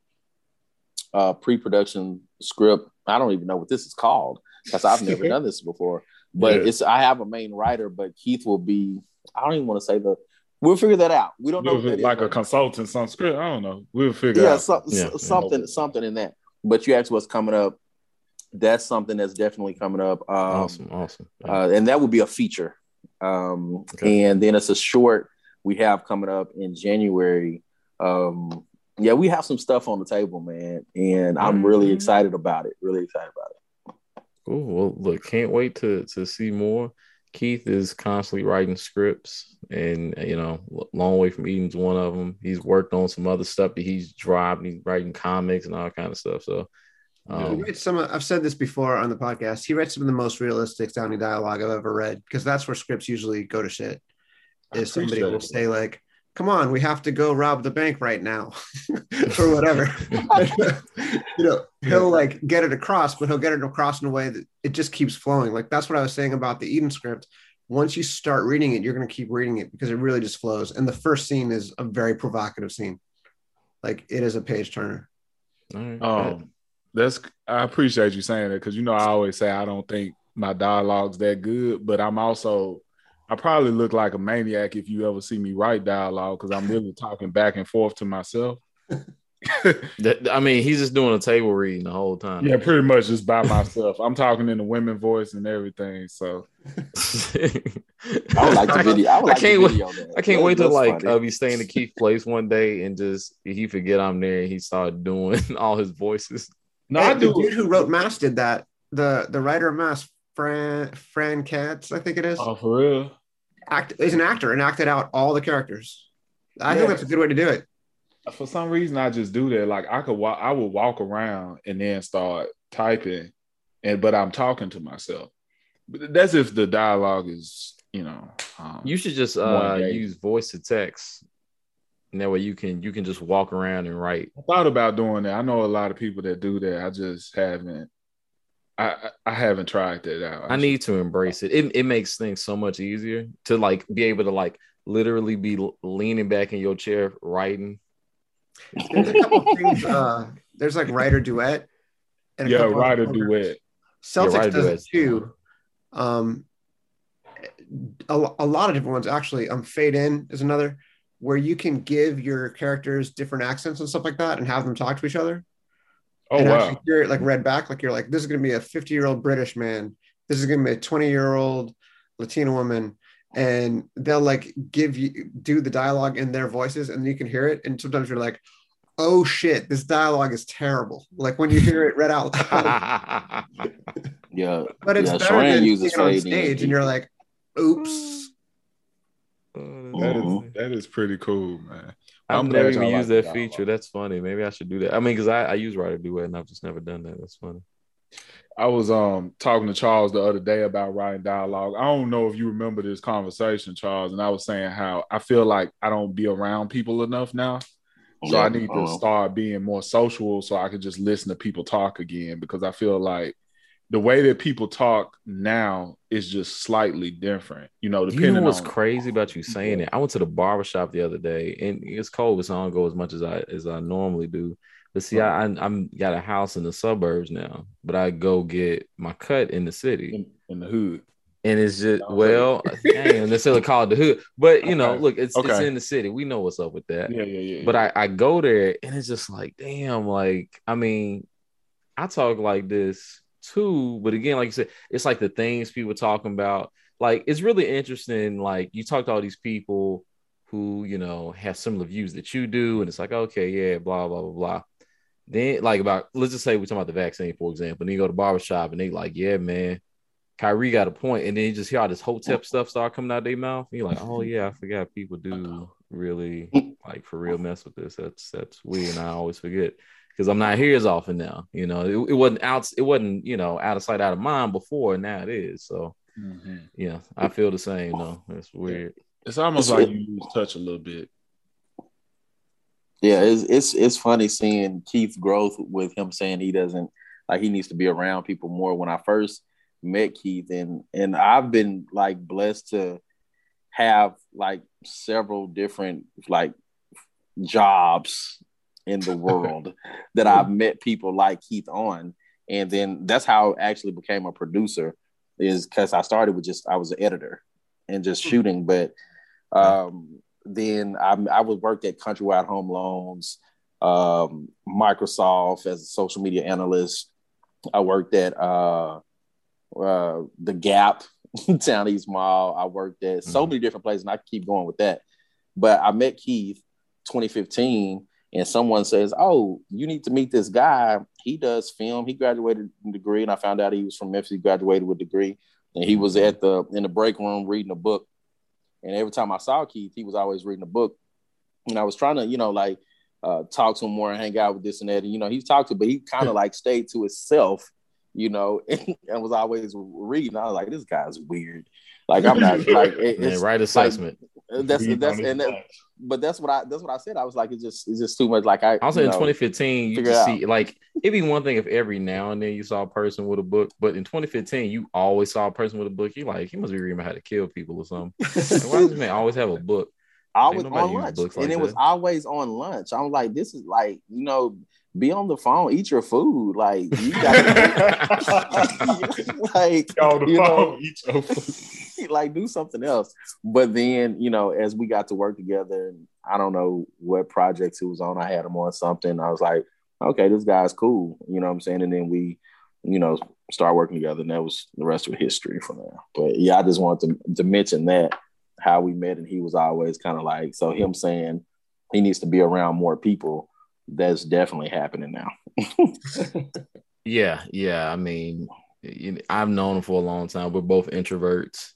uh, pre-production script. I don't even know what this is called because I've never done this before. But Yeah. it's I have a main writer, but Keith will be. I don't even want to say the. We'll figure that out. We don't know what that is, like a but- consultant, some script. I don't know. We'll figure yeah, out. so, Yeah, so- yeah. something something in that. But you asked what's coming up. That's something that's definitely coming up. Um, awesome, awesome. Yeah. uh, and that would be a feature. Um, Okay. And then it's a short we have coming up in January. Um, yeah, we have some stuff on the table, man, and I'm really Mhm. excited about it. Really excited about it. Cool. Well, look, can't wait to to see more. Keith is constantly writing scripts, and you know, long way from Eden's one of them. He's worked on some other stuff that he's dropped. He's writing comics and all kind of stuff. So, um, writes some. I've said this before on the podcast. He writes some of the most realistic sounding dialogue I've ever read because that's where scripts usually go to shit. I Is somebody will say like, "Come on, we have to go rob the bank right now," or whatever. you know, he'll like get it across, but he'll get it across in a way that it just keeps flowing. Like that's what I was saying about the Eden script. Once you start reading it, you're going to keep reading it because it really just flows. And the first scene is a very provocative scene. Like it is a page turner. all right. Um, that's I appreciate you saying that because you know I always say I don't think my dialogue's that good, but I'm also I probably look like a maniac if you ever see me write dialogue because I'm really talking back and forth to myself. That- I mean, he's just doing a table reading the whole time. yeah, pretty much just by myself. I'm talking in the women voice and everything. So I would like the video. I, would I can't the wait- video that. I can't That- wait to like funny. uh, be staying at Keith Place one day and just he forget I'm there and he started doing all his voices. no, Hey, I the dude who wrote Mass did that. The the writer of Mass, Fran Fran Kranz, I think it is. Oh, for real. Act is an actor and acted out all the characters. I Yeah. think that's a good way to do it. For some reason, I just do that. Like I could walk, I would walk around and then start typing, and but I'm talking to myself. But that's if the dialogue is, you know, um, You should just uh, use voice to text. And that way you can you can just walk around and write. I thought about doing that. I know a lot of people that do that. I just haven't. I I I haven't tried that out. I need to embrace it. It it makes things so much easier to like be able to like literally be leaning back in your chair writing. There's a couple things. Uh, there's like WriterDuet. And a yeah, writer duet. Celtx writer does it too. Um, a, a lot of different ones actually. Um, fade in is another where you can give your characters different accents and stuff like that, and have them talk to each other. Oh and wow. actually hear it like read back. Like you're like, this is going to be a 50 year old British man. This is going to be a 20 year old Latina woman. And they'll like give you do the dialogue in their voices and you can hear it. And sometimes you're like, oh shit, this dialogue is terrible. Like when you hear it read out loud. Yeah, but it's Yeah, better Sharan than uses it on stage and you're like, oops. That Mhm. is that is pretty cool, man. I've I'm never glad even y'all used that feature. That's funny. Maybe I should do that. I mean, because I, I use WriterDuet and I've just never done that. That's funny. I was um talking to Charles the other day about writing dialogue. I don't know if you remember this conversation, Charles, and I was saying how I feel like I don't be around people enough now. So Yeah, I need to uh-huh. start being more social so I can just listen to people talk again because I feel like the way that people talk now is just slightly different. You know, You depending know what's on crazy about you saying it? I went to the barber shop the other day, and it's cold, so I don't go as much as I as I normally do. But see, I, I I'm got a house in the suburbs now, but I go get my cut in the city, in, in the hood. and it's just Okay. well, dang, they still call it the hood, but you know, Okay. look, it's it's in the city. We know what's up with that. Yeah, yeah, yeah. But yeah. I I go there, and it's just like, damn, like I mean, I talk like this too, but again, like you said, it's like the things people talking about. Like it's really interesting. Like you talk to all these people who you know have similar views that you do, and it's like, okay, yeah, blah blah blah blah. Then like about let's just say we're talking about the vaccine, for example, and you go to barbershop and they like, yeah, man, Kyrie got a point, and then you just hear all this hotep stuff start coming out their mouth. And you're like, oh yeah, I forgot people do really like for real mess with this. That's that's weird, and I always forget because I'm not here as often now. You know, it, it, wasn't out, it wasn't you know out of sight, out of mind before, and now it is. So mm-hmm. yeah, I feel the same though. It's weird. It's almost it's, like you lose touch a little bit. Yeah, it's it's it's funny seeing Keith's growth with him saying he doesn't like he needs to be around people more. When I first met Keith, and and I've been like blessed to have like several different like jobs in the world that I've met people like Keith on. And then that's how I actually became a producer, is because I started with just I was an editor and just hmm. shooting. But um, then I, I would work at Countrywide Home Loans, um, Microsoft as a social media analyst. I worked at uh, uh, the Gap, Town East Mall. I worked at so mm-hmm. many different places, and I keep going with that. But I met Keith 2015, and someone says, "Oh, you need to meet this guy. He does film. He graduated with degree, and I found out he was from Memphis. He graduated with degree, and he was at the in the break room reading a book. And every time I saw Keith, he was always reading a book. And I was trying to, you know, like uh, talk to him more and hang out with this and that. And you know, he talked to, but he kind of like stayed to himself, you know, and, and, was always reading. I was like, this guy's weird. Like I'm not like it, right assessment. Like, Uh, that's that's and that, but that's what I that's what I said. I was like, it's just it's just too much. Like I also in 2015, you just see like it'd be one thing if every now and then you saw a person with a book, but in 2015, you always saw a person with a book. You like he must be reading how to kill people or something. like, why does this man always have a book? I was on lunch, like and it that. was always on lunch. I'm like, this is like you know be on the phone, eat your food. Like you got like on the you phone, know, eat your food. like do something else. But then, you know, as we got to work together, and I don't know what projects he was on, I had him on something. I was like, okay, this guy's cool. You know what I'm saying? And then we, you know, start working together, and that was the rest of history from there. But yeah, I just wanted to, to mention that how we met, and he was always kind of like, so him saying he needs to be around more people that's definitely happening now. yeah, yeah. I mean, I've known him for a long time. We're both introverts,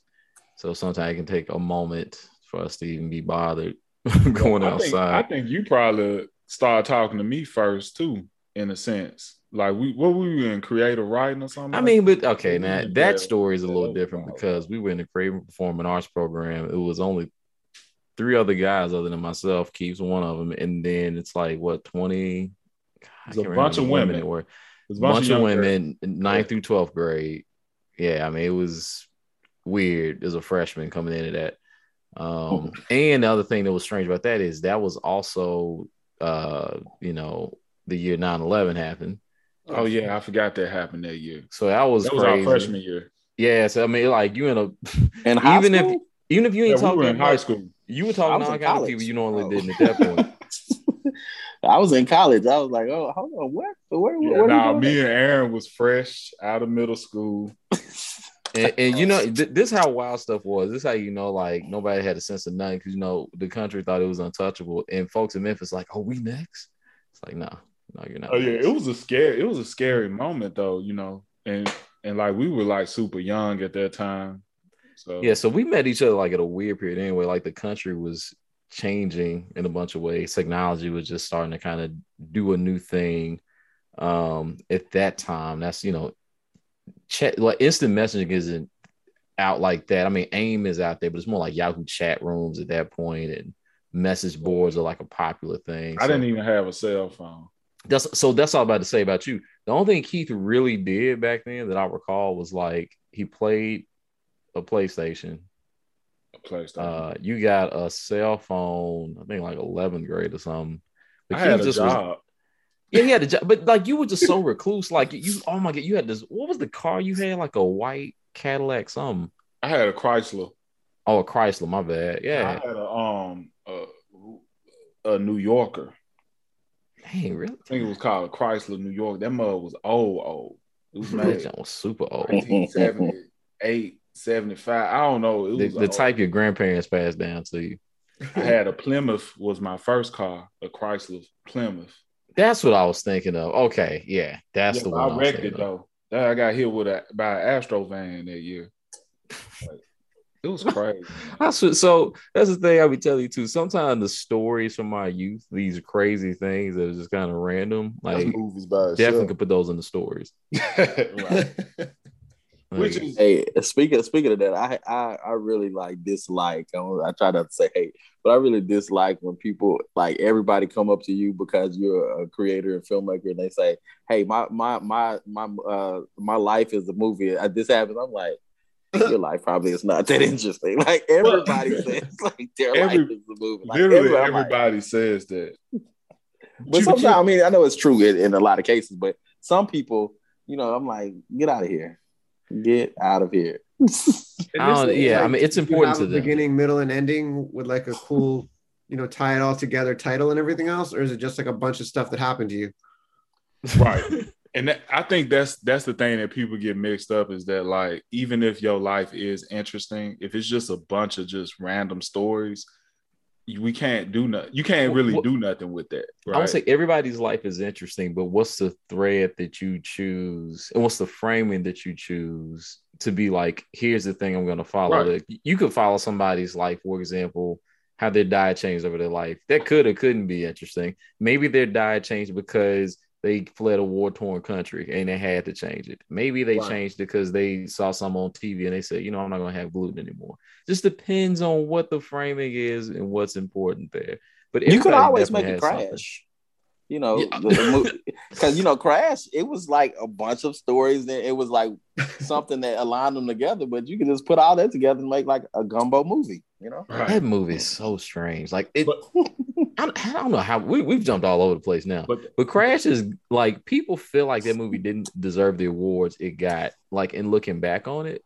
so sometimes it can take a moment for us to even be bothered going I outside. Think, I think you probably started talking to me first too, in a sense. Like we, what were we in creative writing or something? I mean, but okay, now that story is a little different because we were in the creative performing arts program. It was only three other guys other than myself. Keeps one of them, and then it's like what twenty. It's a bunch of women. It were a bunch, of women, ninth through twelfth grade. Yeah, I mean it was weird as a freshman coming into that. Um, and the other thing that was strange about that is that was also, uh, you know, the year 9-11 happened. Oh yeah, I forgot that happened that year. So that was that was crazy. our freshman year. Yeah, so I mean, like you in a and even if even if you ain't yeah, talking we in high school, you were talking all kind of people you normally oh. didn't at that point. I was in college. I was like, oh, hold on, what? Where? Yeah, where nah, me and Aaron was fresh out of middle school. and, and, you know, th- this how wild stuff was. This how you know, like nobody had a sense of nothing because you know the country thought it was untouchable, and folks in Memphis like, oh, we next. It's like, no, no, you're not. Oh yeah, it was a scary. It was a scary moment though, you know, and and like we were like super young at that time, so yeah, so we met each other like at a weird period anyway. Like the country was changing in a bunch of ways. Technology was just starting to kind of do a new thing. Um, at that time, that's you know, chat like instant messaging isn't out like that. I mean, AIM is out there, but it's more like Yahoo chat rooms at that point, and message boards are like a popular thing. I so, didn't even have a cell phone. That's so. That's all I'm about to say about you. The only thing Keith really did back then that I recall was like he played a PlayStation. A PlayStation. Uh, you got a cell phone. I think like 11th grade or something. But I had a job. Was, yeah, he had a job, but like you were just so recluse. Like you, oh my god, you had this. What was the car you had? Like a white Cadillac, something. I had a Chrysler. Oh, a Chrysler. My bad. Yeah, I had a um a, a New Yorker. Hey, really? I think it was called a Chrysler New York. That mother was old, old. It was made. was super old. 1978. 75. I don't know. It the, the type your grandparents passed down to you. I had a Plymouth was my first car, a Chrysler Plymouth. That's what I was thinking of. Okay, yeah, that's yeah, the one. I wrecked I it though. I got hit with a by an Astro van that year. It was crazy. I should, so that's the thing I be telling you too. Sometimes the stories from my youth, these crazy things that are just kind of random, like movies by definitely itself. could put those in the stories. right. Which Like, is Hey, speaking speaking of that, I I, I really like dislike. I, I try not to say hate, but I really dislike when people like everybody come up to you because you're a creator and filmmaker, and they say, "Hey, my my my my uh my life is a movie. Uh, This happens." I'm like. Your life probably is not that interesting. Like everybody says, like their Every- life is a movie. Like, literally everybody- I'm like- says that. but sometimes, I mean, I know it's true in, in a lot of cases, but some people, you know, I'm like, get out of here, get out of here. And I don't- yeah, I mean, it's important to the. Beginning, middle, and ending with like a cool, you know, tie it all together title and everything else, or is it just like a bunch of stuff that happened to you? right and that, i think that's that's the thing that people get mixed up is that like even if your life is interesting if it's just a bunch of just random stories you- we can't do nothing you can't really do nothing with that I would say everybody's life is interesting, but what's the thread that you choose and what's the framing that you choose to be like, here's the thing I'm going to follow. Right. Like, you could follow somebody's life, for example, how their diet changed over their life. That could or couldn't be interesting. Maybe their diet changed because they fled a war torn country and they had to change it. Maybe they Right. changed it because they saw some on TV and they said, you know, I'm not going to have gluten anymore. Just depends on what the framing is and what's important there. But you could always make something. crash. You know, Yeah. because you know, Crash. It was like a bunch of stories. That it was like something that aligned them together. But you can just put all that together and make like a gumbo movie. You know, right That movie is so strange. Like it, But- I, don't- I don't know how we, we've jumped all over the place now. but But Crash is like people feel like that movie didn't deserve the awards it got. Like in looking back on it,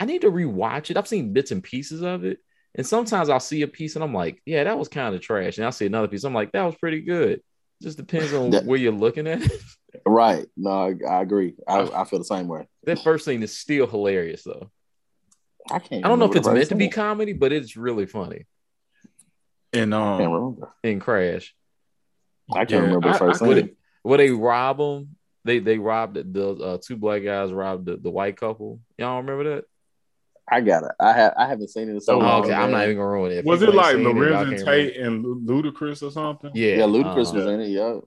I need to rewatch it. I've seen bits and pieces of it, and sometimes I'll see a piece and I'm like, yeah, that was kind of trash. And I'll see another piece, I'm like, that was pretty good. Just depends on That- where you're looking at. right? No, I, I agree. I, I feel the same way. that first scene is still hilarious though. I can't. I don't know if it's meant first to be thing. comedy, but it's really funny and I can't um remember. in Crash. I can't Yeah, remember I- the first I- What thing. it- where they rob them. They they robbed the, the uh, two black guys robbed the, the white couple. Y'all remember that? I got it. I have. I haven't seen it in so Oh, long. okay, I'm not even gonna ruin it. If was it like ain't seen it, y'all Lorenzen can't Tate and Ludacris or something? Yeah, Yeah, Ludacris uh, was in it. Yeah.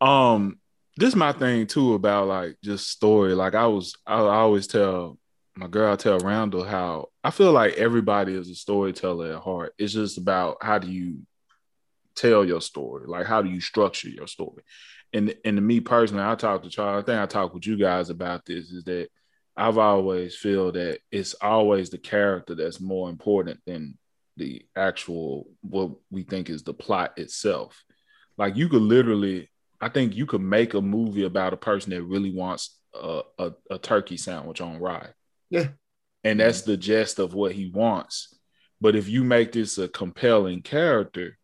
um this my thing too about like just story like i was i, I always tell my girl I tell randall how i feel like everybody is a storyteller at heart. It's just about how do you tell your story? Like how do you structure your story? And and to me personally i talk to charles i think i talk with you guys about this is that i've always feel that it's always the character that's more important than the actual what we think is the plot itself. Like you could literally I think you could make a movie about a person that really wants a, a, a turkey sandwich on rye. Yeah. And that's the gist of what he wants. But if you make this a compelling character,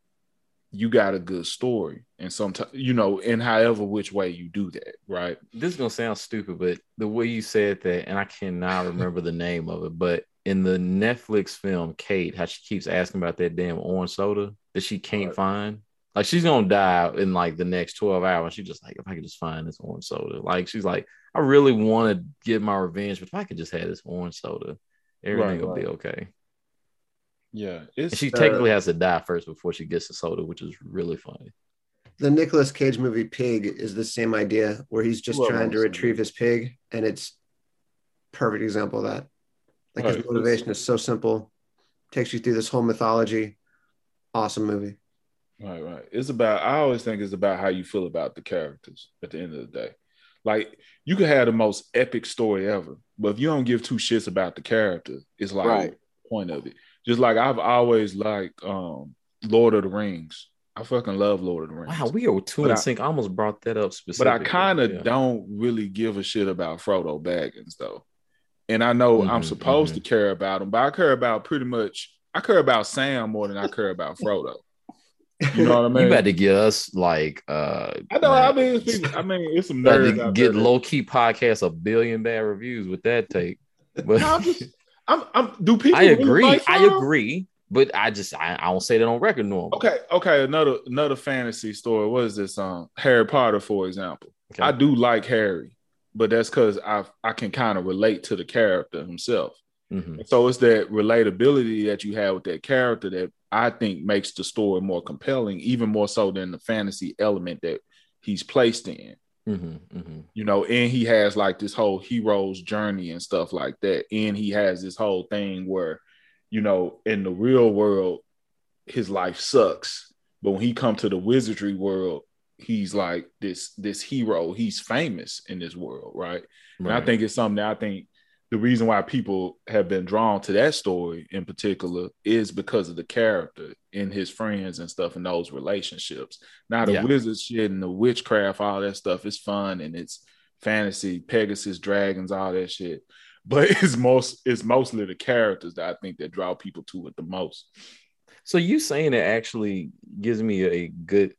you got a good story. And sometimes, you know, in however which way you do that, right? this is gonna sound stupid, but the way you said that, and I cannot remember the name of it, but in the Netflix film Kate, how she keeps asking about that damn orange soda that she can't Right. find. Like she's gonna die in like the next 12 hours. She's just like, if I could just find this orange soda. Like she's like, I really want to get my revenge, but if I could just have this orange soda, everything Right, will be okay. Yeah. And It's she uh, technically has to die first before she gets the soda, which is really funny. The Nicolas Cage movie Pig is the same idea where he's just Well, trying to retrieve his pig, and it's perfect example of that. Like Right. his motivation is so simple, takes you through this whole mythology. Awesome movie. Right, right. It's about I always think it's about how you feel about the characters at the end of the day. Like you could have the most epic story ever, but if you don't give two shits about the character, it's like Right. the point of it. Just like I've always liked um Lord of the Rings. I fucking love Lord of the Rings. Wow, we are two in I- sync. I almost brought that up specifically. but. I kind of Yeah. don't really give a shit about Frodo Baggins though. And I know I'm Mhm, supposed mhm. to care about him, but I care about pretty much I care about Sam more than I care about Frodo. You know what I mean? You about to get us like uh I know. I mean, it's people, I mean, it's some about nerds to out get there. low key podcast a billion bad reviews with that take. But No, I'm just, I'm, I'm. Do people? I really agree. like I agree. But I just I, I don't say that on record normally. Okay, okay. Another another fantasy story. What is this? Um, Harry Potter, for example. Okay. I do like Harry, but that's because I I can kind of relate to the character himself. Mm-hmm. So it's that relatability that you have with that character that I think makes the story more compelling, even more so than the fantasy element that he's placed in. Mm-hmm, mm-hmm. You know, and he has like this whole hero's journey and stuff like that. And he has this whole thing where, you know, in the real world, his life sucks. But when he come to the wizardry world, he's like this this hero. He's famous in this world, right? right. And I think it's something that I think the reason why people have been drawn to that story in particular is because of the character and his friends and stuff and those relationships. Now the yeah. wizard shit and the witchcraft, all that stuff is fun and it's fantasy, Pegasus, dragons, all that shit. But it's most it's mostly the characters that I think that draw people to it the most. So you saying it actually gives me a good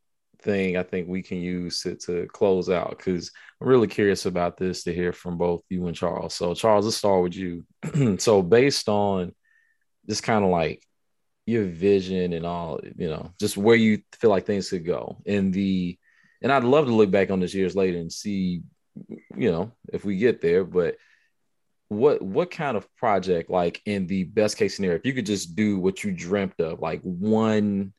thing I think we can use to, to close out because I'm really curious about this to hear from both you and Charles. So, Charles, let's start with you. so, based on just kind of like your vision and all, you know, just where you feel like things could go, and the, and I'd love to look back on this years later and see, you know, if we get there, but what what kind of project like in the best case scenario if you could just do what you dreamt of like one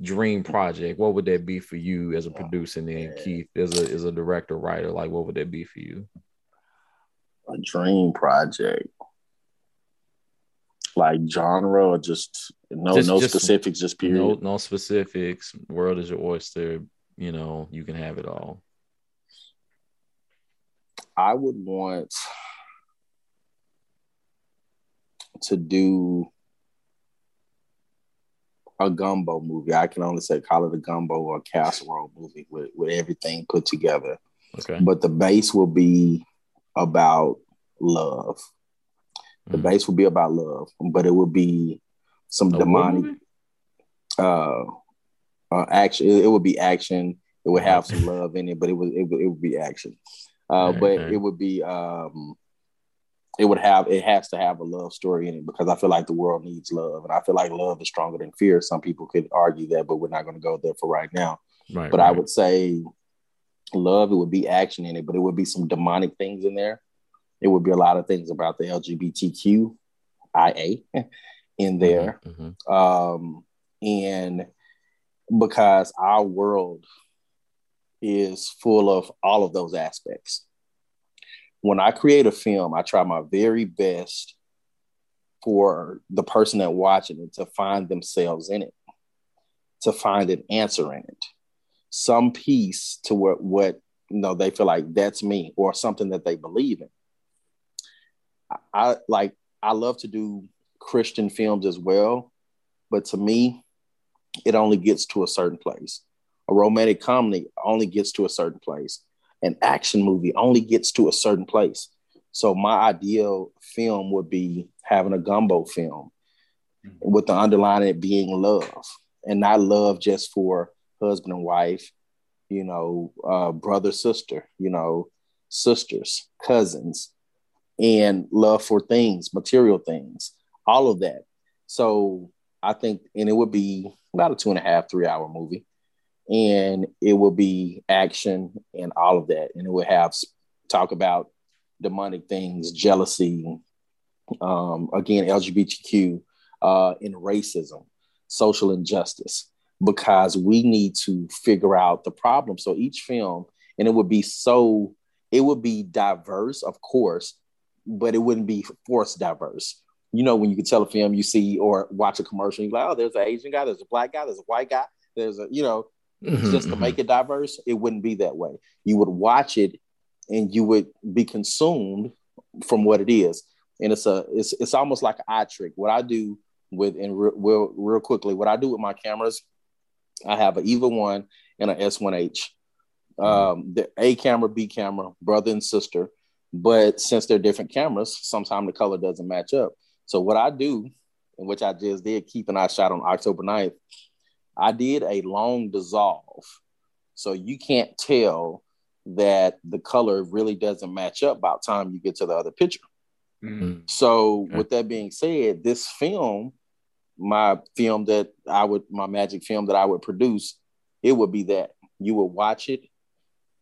dream project, what would that be for you as a oh, producer and then Keith as a as a director writer? Like what would that be for you? A dream project. Like genre or just no just, no just, specifics, just period. No, no specifics. World is your oyster. You know, you can have it all. I would want to do a gumbo movie. I can only say call it a gumbo or a casserole movie with, with everything put together. Okay. But the base will be about love. The mm. base will be about love, but it will be some a demonic uh, uh action. It, it would be action. It would have some love in it, but it would it would, it would be action. Uh, but it would be um it would have it has to have a love story in it because I feel like the world needs love, and I feel like love is stronger than fear. Some people could argue that, but we're not going to go there for right now. Right, but right. I would say love. It would be action in it, but it would be some demonic things in there. It would be a lot of things about the LGBTQIA in there, mm-hmm, mm-hmm. Um, and because our world is full of all of those aspects when I create a film, I try my very best for the person that watching it to find themselves in it, to find an answer in it, some piece to what what you know they feel like that's me or something that they believe in. I, I like I love to do Christian films as well, but to me, it only gets to a certain place. A romantic comedy only gets to a certain place an action movie only gets to a certain place. So my ideal film would be having a gumbo film with the underlying it being love and not love just for husband and wife, you know, uh, brother, sister, you know, sisters, cousins, and love for things, material things, all of that. So I think, and it would be about a two and a half, three hour movie and it will be action and all of that. And it will have talk about demonic things jealousy um, again lgbtq uh, and racism social injustice because we need to figure out the problem. So each film and it would be so it would be diverse of course but it wouldn't be forced diverse. You know when you can tell a film you see or watch a commercial you're like oh there's an asian guy there's a black guy there's a white guy there's a you know mm-hmm, just to mm-hmm. make it diverse, it wouldn't be that way. You would watch it and you would be consumed from what it is. And it's a it's it's almost like an eye trick. What I do with and real, real, real quickly, what I do with my cameras, I have an EVA one and an S1H. Mm-hmm. Um, the A camera, B camera, brother and sister. But since they're different cameras, sometimes the color doesn't match up. So what I do, and which I just did, keep an eye shot on October 9th, I did a long dissolve. So you can't tell that the color really doesn't match up by the time you get to the other picture. Mm-hmm. So okay. with that being said, this film, my film that I would, my magic film that I would produce, it would be that you would watch it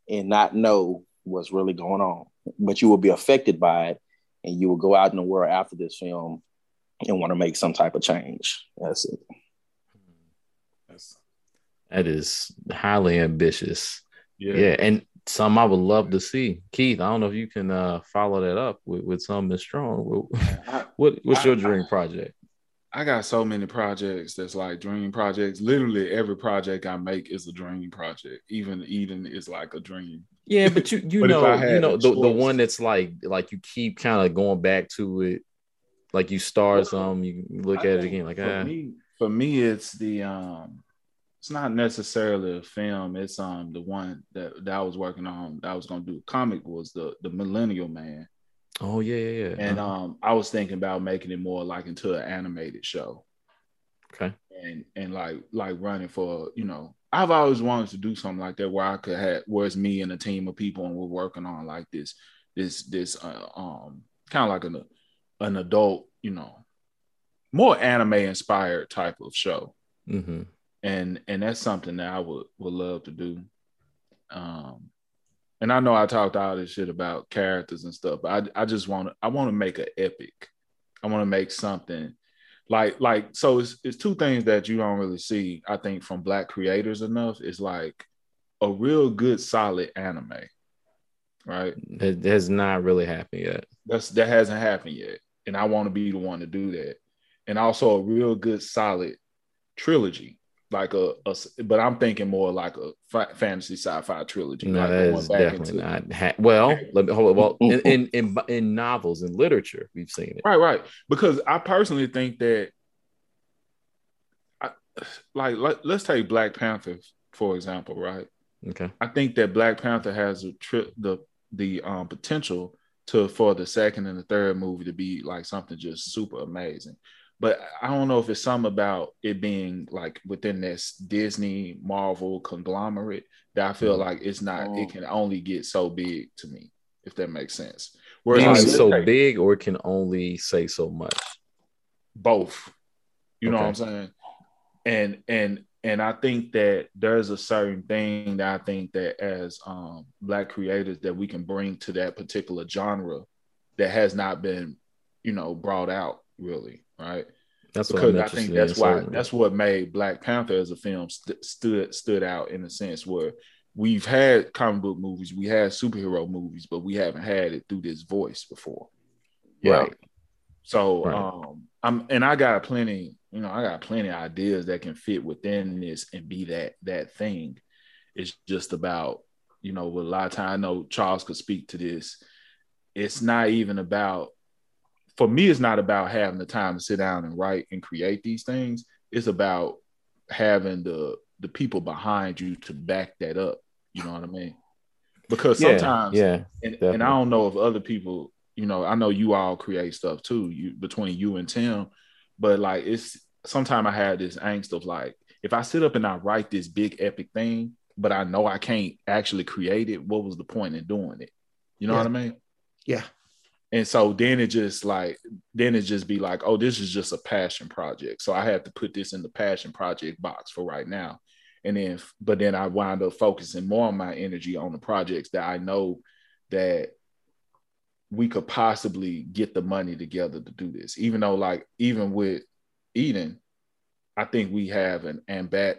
and not know what's really going on, but you will be affected by it and you will go out in the world after this film and want to make some type of change. That's it. That's, highly ambitious. Yeah. Yeah, and some I would love to see. Keith, I don't know if you can uh, follow that up with, with something strong. What what's your dream project? I got so many projects that's like dream projects. Literally every project I make is a dream project. Even Eden is like a dream. Yeah, but you you But know you know the, the one that's like like you keep kind of going back to it, like you start Well, some, you look I at it again, like for ah, me, for me, it's the um, it's not necessarily a film. It's um the one that, that I was working on. That I was gonna do a comic was the the Millennial Man, oh yeah yeah yeah. and uh-huh. um I was thinking about making it more like into an animated show, okay, and and like like running for you know I've always wanted to do something like that where I could have where it's me and a team of people and we're working on like this this this uh, um kind of like an an adult you know more anime inspired type of show hmm and and that's something that I would would love to do. Um, and I know I talked all this shit about characters and stuff, but I I just want to I want to make an epic. I want to make something like like so. It's it's two things that you don't really see. I think from black creators enough. It's like a real good solid anime, right? It has not really happened yet. That's that hasn't happened yet, and I want to be the one to do that. And also a real good solid trilogy, like a, a but I'm thinking more like a fa- fantasy sci-fi trilogy. No, like that going is back definitely into- not. Ha- well, let me hold. Well, in, in in in novels and literature, we've seen it. Right, right. Because I personally think that, I, like, let, let's take Black Panther for example, right? Okay. I think that Black Panther has a tri- the the um, potential to for the second and the third movie to be like something just super amazing. But I don't know if it's something about it being like within this Disney Marvel conglomerate that I feel Mhm. like it's not. Oh. It can only get so big to me, if that makes sense. Whereas like, so big, or it can only say so much. both. You know what I'm saying? And and and I think that there's a certain thing that I think that as um, black creators that we can bring to that particular genre that has not been, you know, brought out really, right? That's Because I think that's in. why certainly. that's what made Black Panther as a film st- stood stood out in a sense where we've had comic book movies, we had superhero movies, but we haven't had it through this voice before. Right. So Right. um I'm and I got plenty, you know, I got plenty of ideas that can fit within this and be that that thing. It's just about, you know, with a lot of time I know Charles could speak to this. It's not even about for me, it's not about having the time to sit down and write and create these things. It's about having the the people behind you to back that up. You know what I mean? Because sometimes yeah, and, and I don't know if other people, you know, I know you all create stuff too, you between you and Tim, but like it's sometimes I have this angst of like, if I sit up and I write this big epic thing, but I know I can't actually create it, what was the point in doing it? You know Yeah. what I mean? Yeah. And so then it just like, then it just be like, oh, this is just a passion project. So I have to put this in the passion project box for right now. And then, but then I wind up focusing more on my energy on the projects that I know that we could possibly get the money together to do this. Even though, like, even with Eden, I think we have an and ambat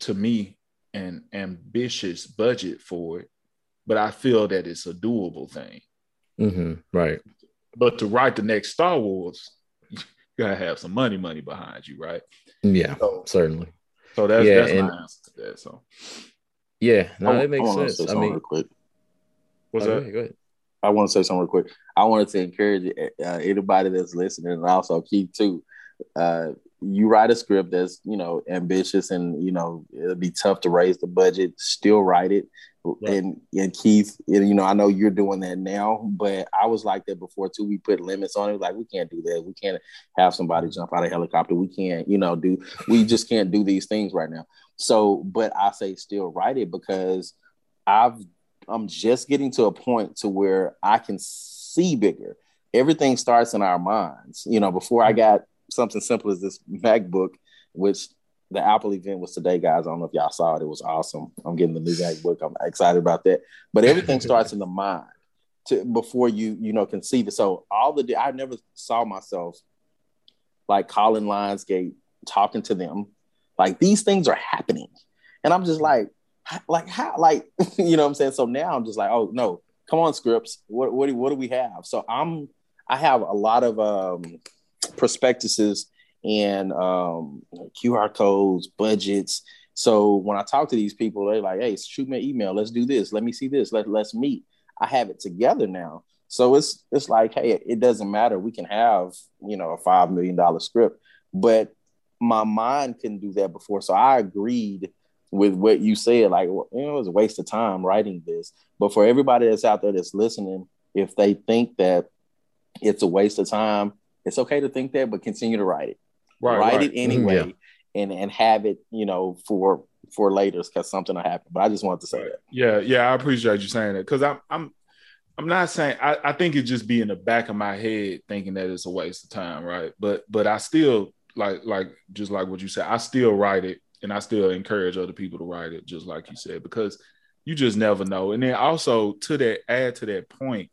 to me an ambitious budget for it, but I feel that it's a doable thing. Hmm right. But to write the next Star Wars, you gotta have some money, money behind you, right? Yeah, So, certainly. so that's Yeah, that's and- my answer to that. So, Yeah, no, I, that makes I sense. say I mean, real quick. what's oh, that? ahead, go ahead. I want to say something real quick. I wanted to encourage uh, anybody that's listening, and also Keith too. Uh, you write a script that's you know ambitious, and you know it'll be tough to raise the budget. Still write it, Right. and and Keith, you know I know you're doing that now, but I was like that before too. We put limits on it, like we can't do that. We can't have somebody jump out of a helicopter. We can't, you know, do. We just can't do these things right now. So, but I say still write it because I've I'm just getting to a point to where I can see bigger. Everything starts in our minds. You know, before I mm-hmm. got something simple as this MacBook, which the Apple event was today, guys. I don't know if y'all saw it. It was awesome. I'm getting the new MacBook. I'm excited about that. But everything starts in the mind. to before you you know conceive it. So all the I never saw myself like calling Lionsgate, talking to them, like these things are happening, and I'm just like, like how, like you know what I'm saying. So now I'm just like, oh no, come on, scripts. What what do, what do we have? So I'm I have a lot of um, prospectuses and um, QR codes, budgets. So when I talk to these people, they're like, "Hey, shoot me an email. Let's do this. Let me see this. Let let's meet." I have it together now. So it's it's like, hey, it doesn't matter. We can have you know a five million dollar script, but my mind couldn't do that before. So I agreed with what you said. Like, you know, it was a waste of time writing this. But for everybody that's out there that's listening, if they think that it's a waste of time, it's okay to think that, but continue to write it. Right, write right. it anyway, mm, yeah. and and have it, you know, for for later because something will happen. But I just wanted to say right. that. Yeah, yeah, I appreciate you saying that because I'm I'm I'm not saying I, I think it just be in the back of my head thinking that it's a waste of time, right? But but I still like like just like what you said, I still write it and I still encourage other people to write it, just like you said, because you just never know. And then also to that add to that point,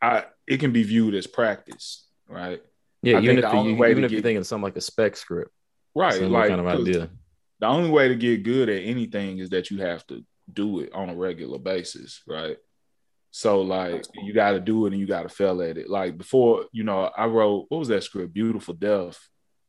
I it can be viewed as practice, right? Yeah, I even if, you, even if get, you're thinking something like a spec script, right? Like kind of idea. The only way to get good at anything is that you have to do it on a regular basis, right? So like you got to do it and you got to fail at it. Like before, you know, I wrote what was that script, Beautiful Death,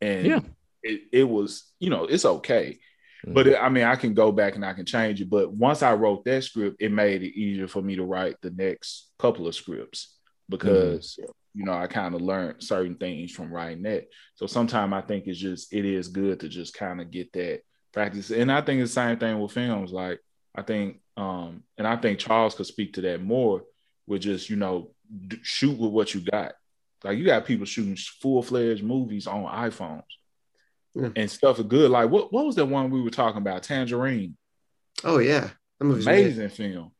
and yeah, it, it was you know it's okay, mm-hmm. but it, I mean I can go back and I can change it. But once I wrote that script, it made it easier for me to write the next couple of scripts because mm-hmm. You know I kind of learned certain things from writing that. So sometimes I think it's just it is good to just kind of get that practice, and I think the same thing with films. Like I think um, and I think Charles could speak to that more with just, you know, d- shoot with what you got. Like you got people shooting full fledged movies on iPhones yeah. and stuff is good. Like what, what was that one we were talking about? Tangerine. Oh yeah. Amazing film.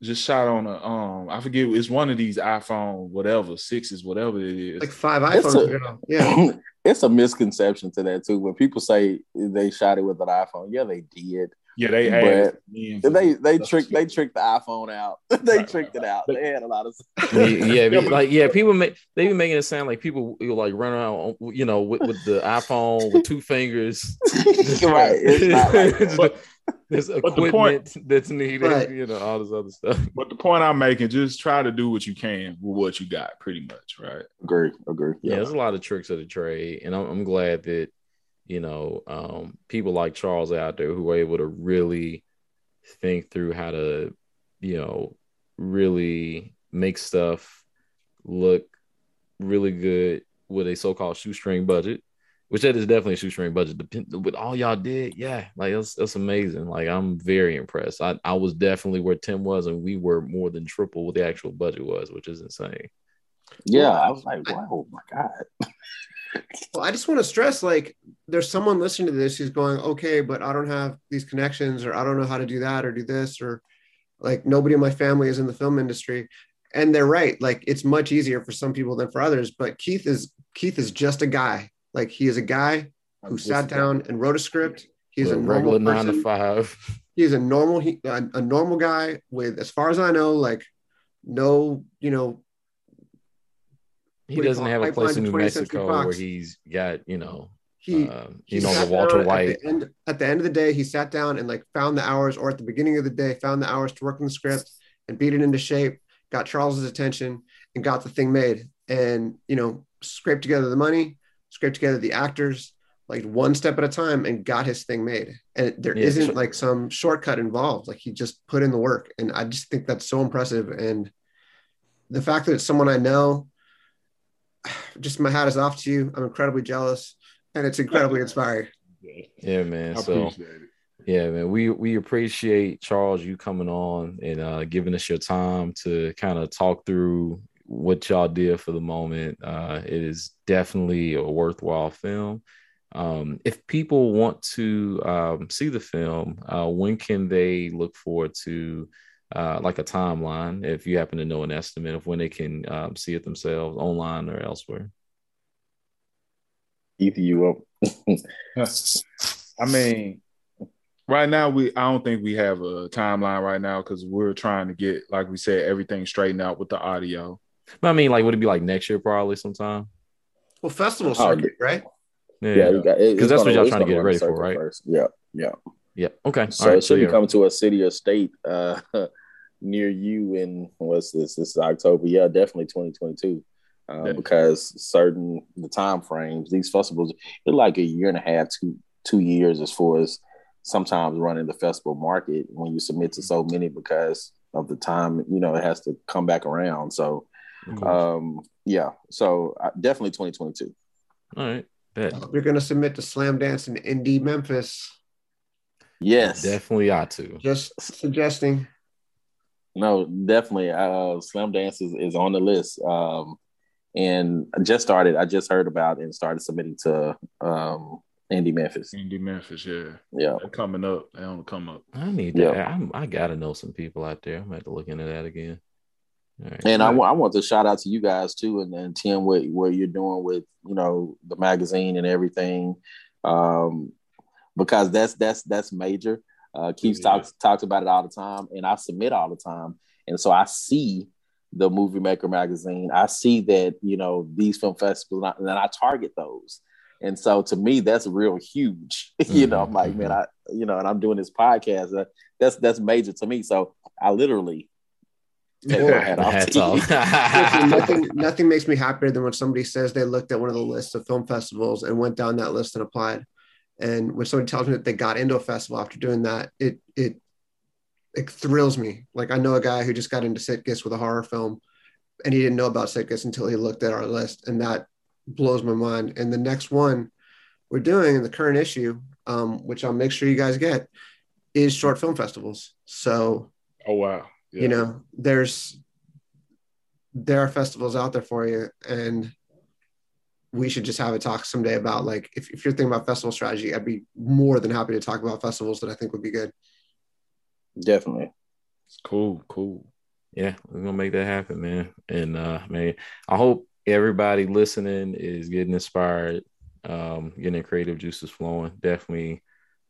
Just shot on a um, I forget it's one of these iPhone whatever sixes, whatever it is. Like five iPhones. A, yeah. it's a misconception to that too. When people say they shot it with an iPhone, yeah, they did. Yeah, they had they they tricked they tricked the iPhone out. they right, tricked right, it out. They had a lot of yeah, like yeah, people make they be making it sound like people you like run around you know with, with the iPhone with two fingers. right, it's not there's equipment the point, that's needed, right. you know, all this other stuff. But the point I'm making, just try to do what you can with what you got, pretty much, right? Agree, agree. Yeah, yeah there's a lot of tricks of the trade, and I'm, I'm glad that you know, um, people like Charles out there who are able to really think through how to, you know, really make stuff look really good with a so-called shoestring budget, which that is definitely a shoestring budget. With all y'all did, yeah, like that's that's amazing. Like I'm very impressed. I, I was definitely where Tim was, and we were more than triple what the actual budget was, which is insane. Yeah, I was like, wow, oh my god. well, I just want to stress like there's someone listening to this who's going, okay, but I don't have these connections, or I don't know how to do that or do this, or like nobody in my family is in the film industry. And they're right. Like it's much easier for some people than for others. But Keith is Keith is just a guy. Like he is a guy who sat down and wrote a script. He's a, regular nine to five. He's a normal he, a, a normal guy with, as far as I know, like no, you know, he doesn't have a place in New Mexico where he's got you know he uh, you know the Walter White. At the, end, at the end of the day, he sat down and like found the hours, or at the beginning of the day, found the hours to work on the script and beat it into shape. Got Charles's attention and got the thing made, and you know scraped together the money, scraped together the actors, like one step at a time, and got his thing made. And there yeah, not like some shortcut involved. Like he just put in the work, and I just think that's so impressive. And the fact that it's someone I know just my hat is off to you. I'm incredibly jealous, and it's incredibly inspiring. Yeah, man. So, yeah, man, we we appreciate Charles you coming on and uh, giving us your time to kind of talk through what y'all did for the moment. Uh, it is definitely a worthwhile film. Um, if people want to um, see the film, uh, when can they look forward to? uh, like a timeline if you happen to know an estimate of when they can um, see it themselves online or elsewhere. Either you up. I mean, Right now, we I don't think we have a timeline right now because we're trying to get, like we said, everything straightened out with the audio. But I mean, like, would it be like next year, probably sometime? Well, festival Oh, circuit, right? Yeah, we got- it- because that's what gonna- y'all trying to get ready for, right? First. Yeah, yeah. Yeah. Okay. So All right. it should yeah. be coming to a city or state uh, near you in what's this? This is October. Yeah, definitely 2022. Uh, Yeah. Because certain the time frames, these festivals, they're like a year and a half, two two years as far as sometimes running the festival market when you submit to so many because of the time, you know, it has to come back around. So um yeah, so uh, definitely 2022. All right. Bet. You're gonna submit to Slamdance in Indie Memphis. Yes. Definitely ought to. Just suggesting. No, definitely. Uh, Slamdance is, is on the list. Um, and I just started. I just heard about and started submitting to um, Indie Memphis. Indie Memphis, yeah, Yeah, they're coming up. They don't come up. I need to. Yeah. I'm, I gotta know some people out there. I'm gonna have to look into that again. Right. and I want I want to shout out to you guys too, and then Tim, what what you're doing with you know the magazine and everything, um, because that's that's that's major. Uh, Keith Yeah. talks talks about it all the time, and I submit all the time, and so I see the MovieMaker magazine. I see that you know these film festivals, and I, I target those. And so to me, that's real huge. you know, I'm like, man, I you know, and I'm doing this podcast. Uh, that's that's major to me. So I literally take my hat off Hats off. Nothing, nothing makes me happier than when somebody says they looked at one of the lists of film festivals and went down that list and applied. And when somebody tells me that they got into a festival after doing that, it it it thrills me. Like I know a guy who just got into Sitges with a horror film, and he didn't know about Sitges until he looked at our list, and that blows my mind. And the next one we're doing in the current issue, um, which I'll make sure you guys get, is short film festivals. So Oh wow, yeah. you know there's there are festivals out there for you and we should just have a talk someday about like if, if you're thinking about festival strategy i'd be more than happy to talk about festivals that i think would be good Definitely. It's cool, cool. yeah, we're gonna make that happen, man. And uh man, I hope everybody listening is getting inspired, um, getting creative juices flowing. Definitely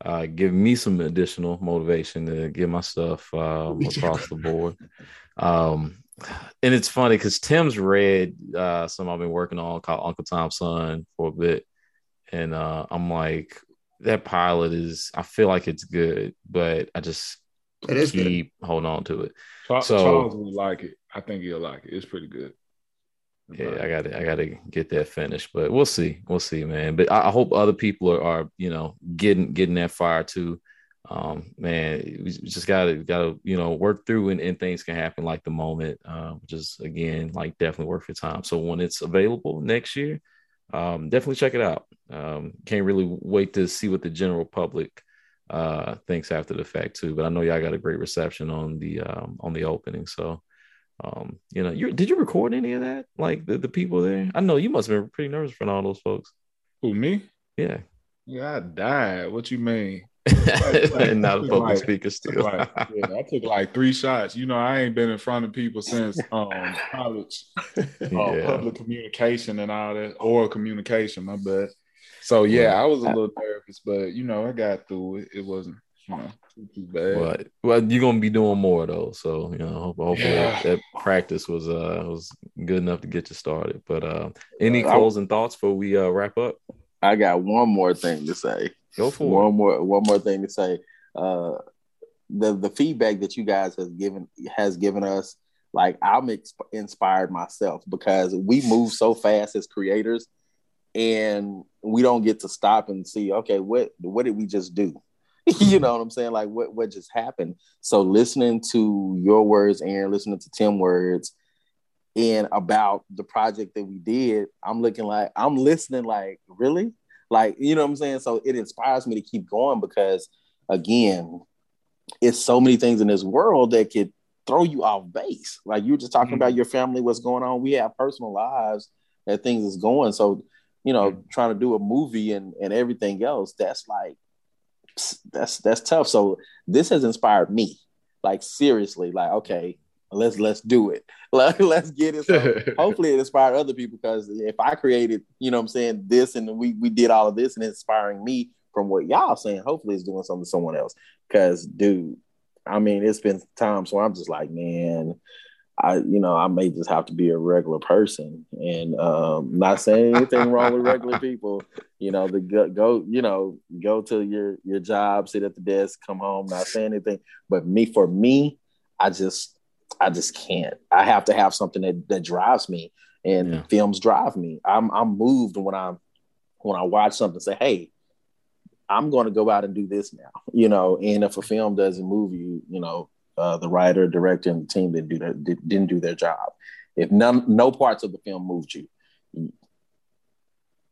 uh give me some additional motivation to get my stuff um across the board. Um and it's funny because Tim's read uh some I've been working on called Uncle Tom's Son for a bit. And uh I'm like, that pilot is I feel like it's good, but I just It is good. keep holding on to it. Char- So- Charles will like it. I think he'll like it. It's pretty good. Yeah, I got to I got to get that finished, but we'll see, we'll see, man. But I, I hope other people are, are, you know, getting getting that fire too. Um, man, we just gotta gotta you know work through and, and things can happen like the moment, uh, which is again like definitely worth your time. So when it's available next year, um, definitely check it out. Um, can't really wait to see what the general public uh thinks after the fact too. But I know y'all got a great reception on the um on the opening, so um, you know, you did you record any of that? Like the, the people there? I know you must have been pretty nervous for all those folks. Who me? Yeah. Yeah, I died. What you mean? and not a public Right. speaker still. Like, yeah, I took like three shots. You know, I ain't been in front of people since um college, uh, Yeah. public communication and all that, oral communication. My bad. So yeah, I was a little nervous, but you know, I got through it. It wasn't, you know, too, too bad. But well, you're gonna be doing more though, so you know, hopefully Yeah. that, that practice was uh was good enough to get you started. But uh, any I- closing thoughts before we uh wrap up? I got one more thing to say. Go for it. one more one more thing to say. Uh, the the feedback that you guys has given has given us, like I'm ex- inspired myself because we move so fast as creators, and we don't get to stop and see, okay, what what did we just do? you know what I'm saying? Like what what just happened? So listening to your words, Aaron, listening to Tim words, and about the project that we did, I'm looking like I'm listening like really like you know what i'm saying so it inspires me to keep going because again it's so many things in this world that could throw you off base like you were just talking Mhm. about your family what's going on we have personal lives that things is going so you know Mhm. trying to do a movie and and everything else that's like that's that's tough. So this has inspired me like seriously like okay let's let's do it. Like let's get it. So hopefully it inspired other people because if I created, you know what I'm saying, this and we we did all of this and inspiring me from what y'all saying, hopefully it's doing something to someone else. Cause dude, I mean, it's been times where I'm just like, man, I, you know, I may just have to be a regular person, and um, not saying anything wrong with regular people. You know, the go, go, you know, go to your your job, sit at the desk, come home, not saying anything. But me, for me, I just, I just can't. I have to have something that that drives me, and yeah. films drive me. I'm I'm moved when I'm when I watch something. Say, hey, I'm going to go out and do this now. You know, and if a film doesn't move you, you know, uh, the writer, director, and the team didn't do their, didn't do their job. If none, no parts of the film moved you,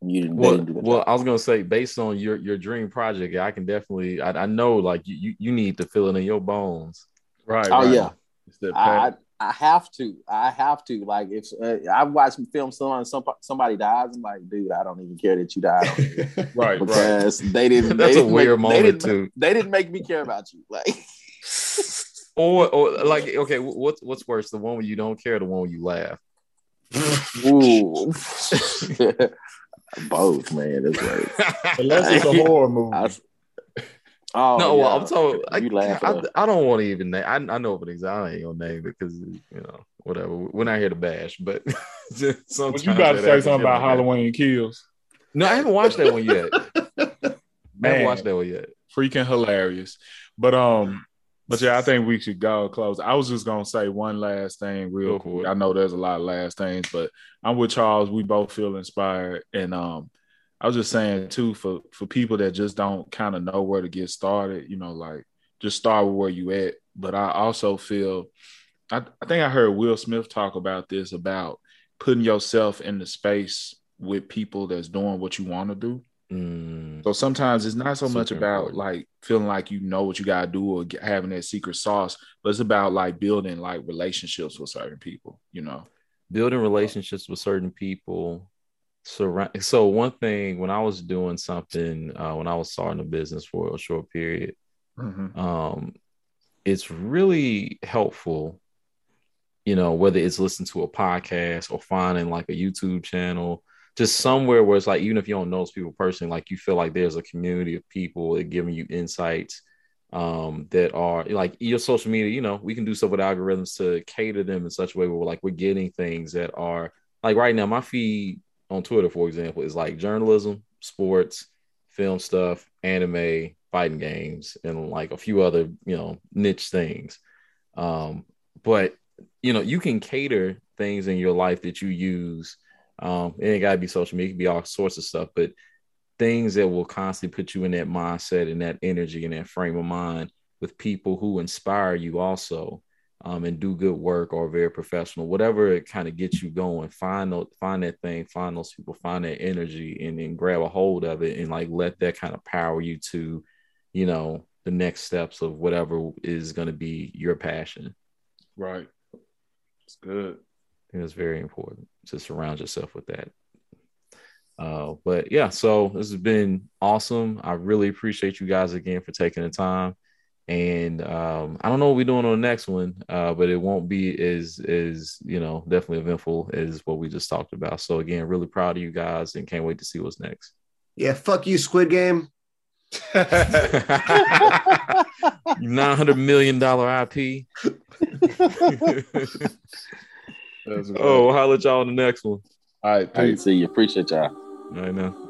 you didn't, well, didn't well I was gonna say, based on your your dream project, I can definitely, I, I know, like you you need to feel it in your bones. Right. Oh right. yeah. I, I have to. I have to. Like if uh, I've watched films, someone some, somebody dies, I'm like, dude, I don't even care that you died. right. Because right. they didn't. That's they a didn't weird make, moment they too. They didn't make me care about you. Like. Or, or like, okay, what's what's worse, the one where you don't care, the one where you laugh? Ooh, both, man. That's right. Unless it's a horror movie. I, oh no, yeah. well, I'm talking. You I, I, I, don't want to even name. I, I know of an example. I ain't gonna name it because you know whatever. We're not here to bash, but sometimes well, you got to say something about Halloween that. Kills. No, I haven't watched that one yet. Man, I haven't watched that one yet. Freaking hilarious. But um, but yeah, I think we should go close. I was just gonna say one last thing real quick. I know there's a lot of last things, but I'm with Charles. We both feel inspired. And um I was just saying too, for for people that just don't kind of know where to get started, you know, like just start with where you at. But I also feel I, I think I heard Will Smith talk about this about putting yourself in the space with people that's doing what you want to do. Mm. So sometimes it's not so Super much about important. like feeling like you know what you gotta do or get, having that secret sauce, but it's about like building like relationships with certain people. You know, building relationships with certain people. Surround. So one thing when I was doing something uh, when I was starting a business for a short period, mm-hmm. um, it's really helpful. You know, whether it's listening to a podcast or finding like a YouTube channel just somewhere where it's like even if you don't know those people personally, like you feel like there's a community of people giving you insights um, that are like your social media. You know, we can do stuff with algorithms to cater them in such a way where we're like we're getting things that are like right now. My feed on Twitter, for example, is like journalism, sports, film stuff, anime, fighting games, and like a few other you know niche things. Um, but you know, you can cater things in your life that you use um, it ain't gotta be social media, it can be all sorts of stuff, but things that will constantly put you in that mindset and that energy and that frame of mind with people who inspire you also um, and do good work or very professional, whatever it kind of gets you going. Find those, find that thing, find those people, find that energy, and then grab a hold of it and like let that kind of power you to, you know, the next steps of whatever is going to be your passion. Right. It's good. I think it's very important to surround yourself with that. Uh, but yeah, so this has been awesome. I really appreciate you guys again for taking the time. And um, I don't know what we're doing on the next one, uh, but it won't be as as you know definitely eventful as what we just talked about. So again, really proud of you guys and can't wait to see what's next. Yeah, fuck you, Squid Game. Nine hundred million dollar IP. oh, we'll holler at y'all on the next one. All right. Peace. See you. Appreciate y'all. I know.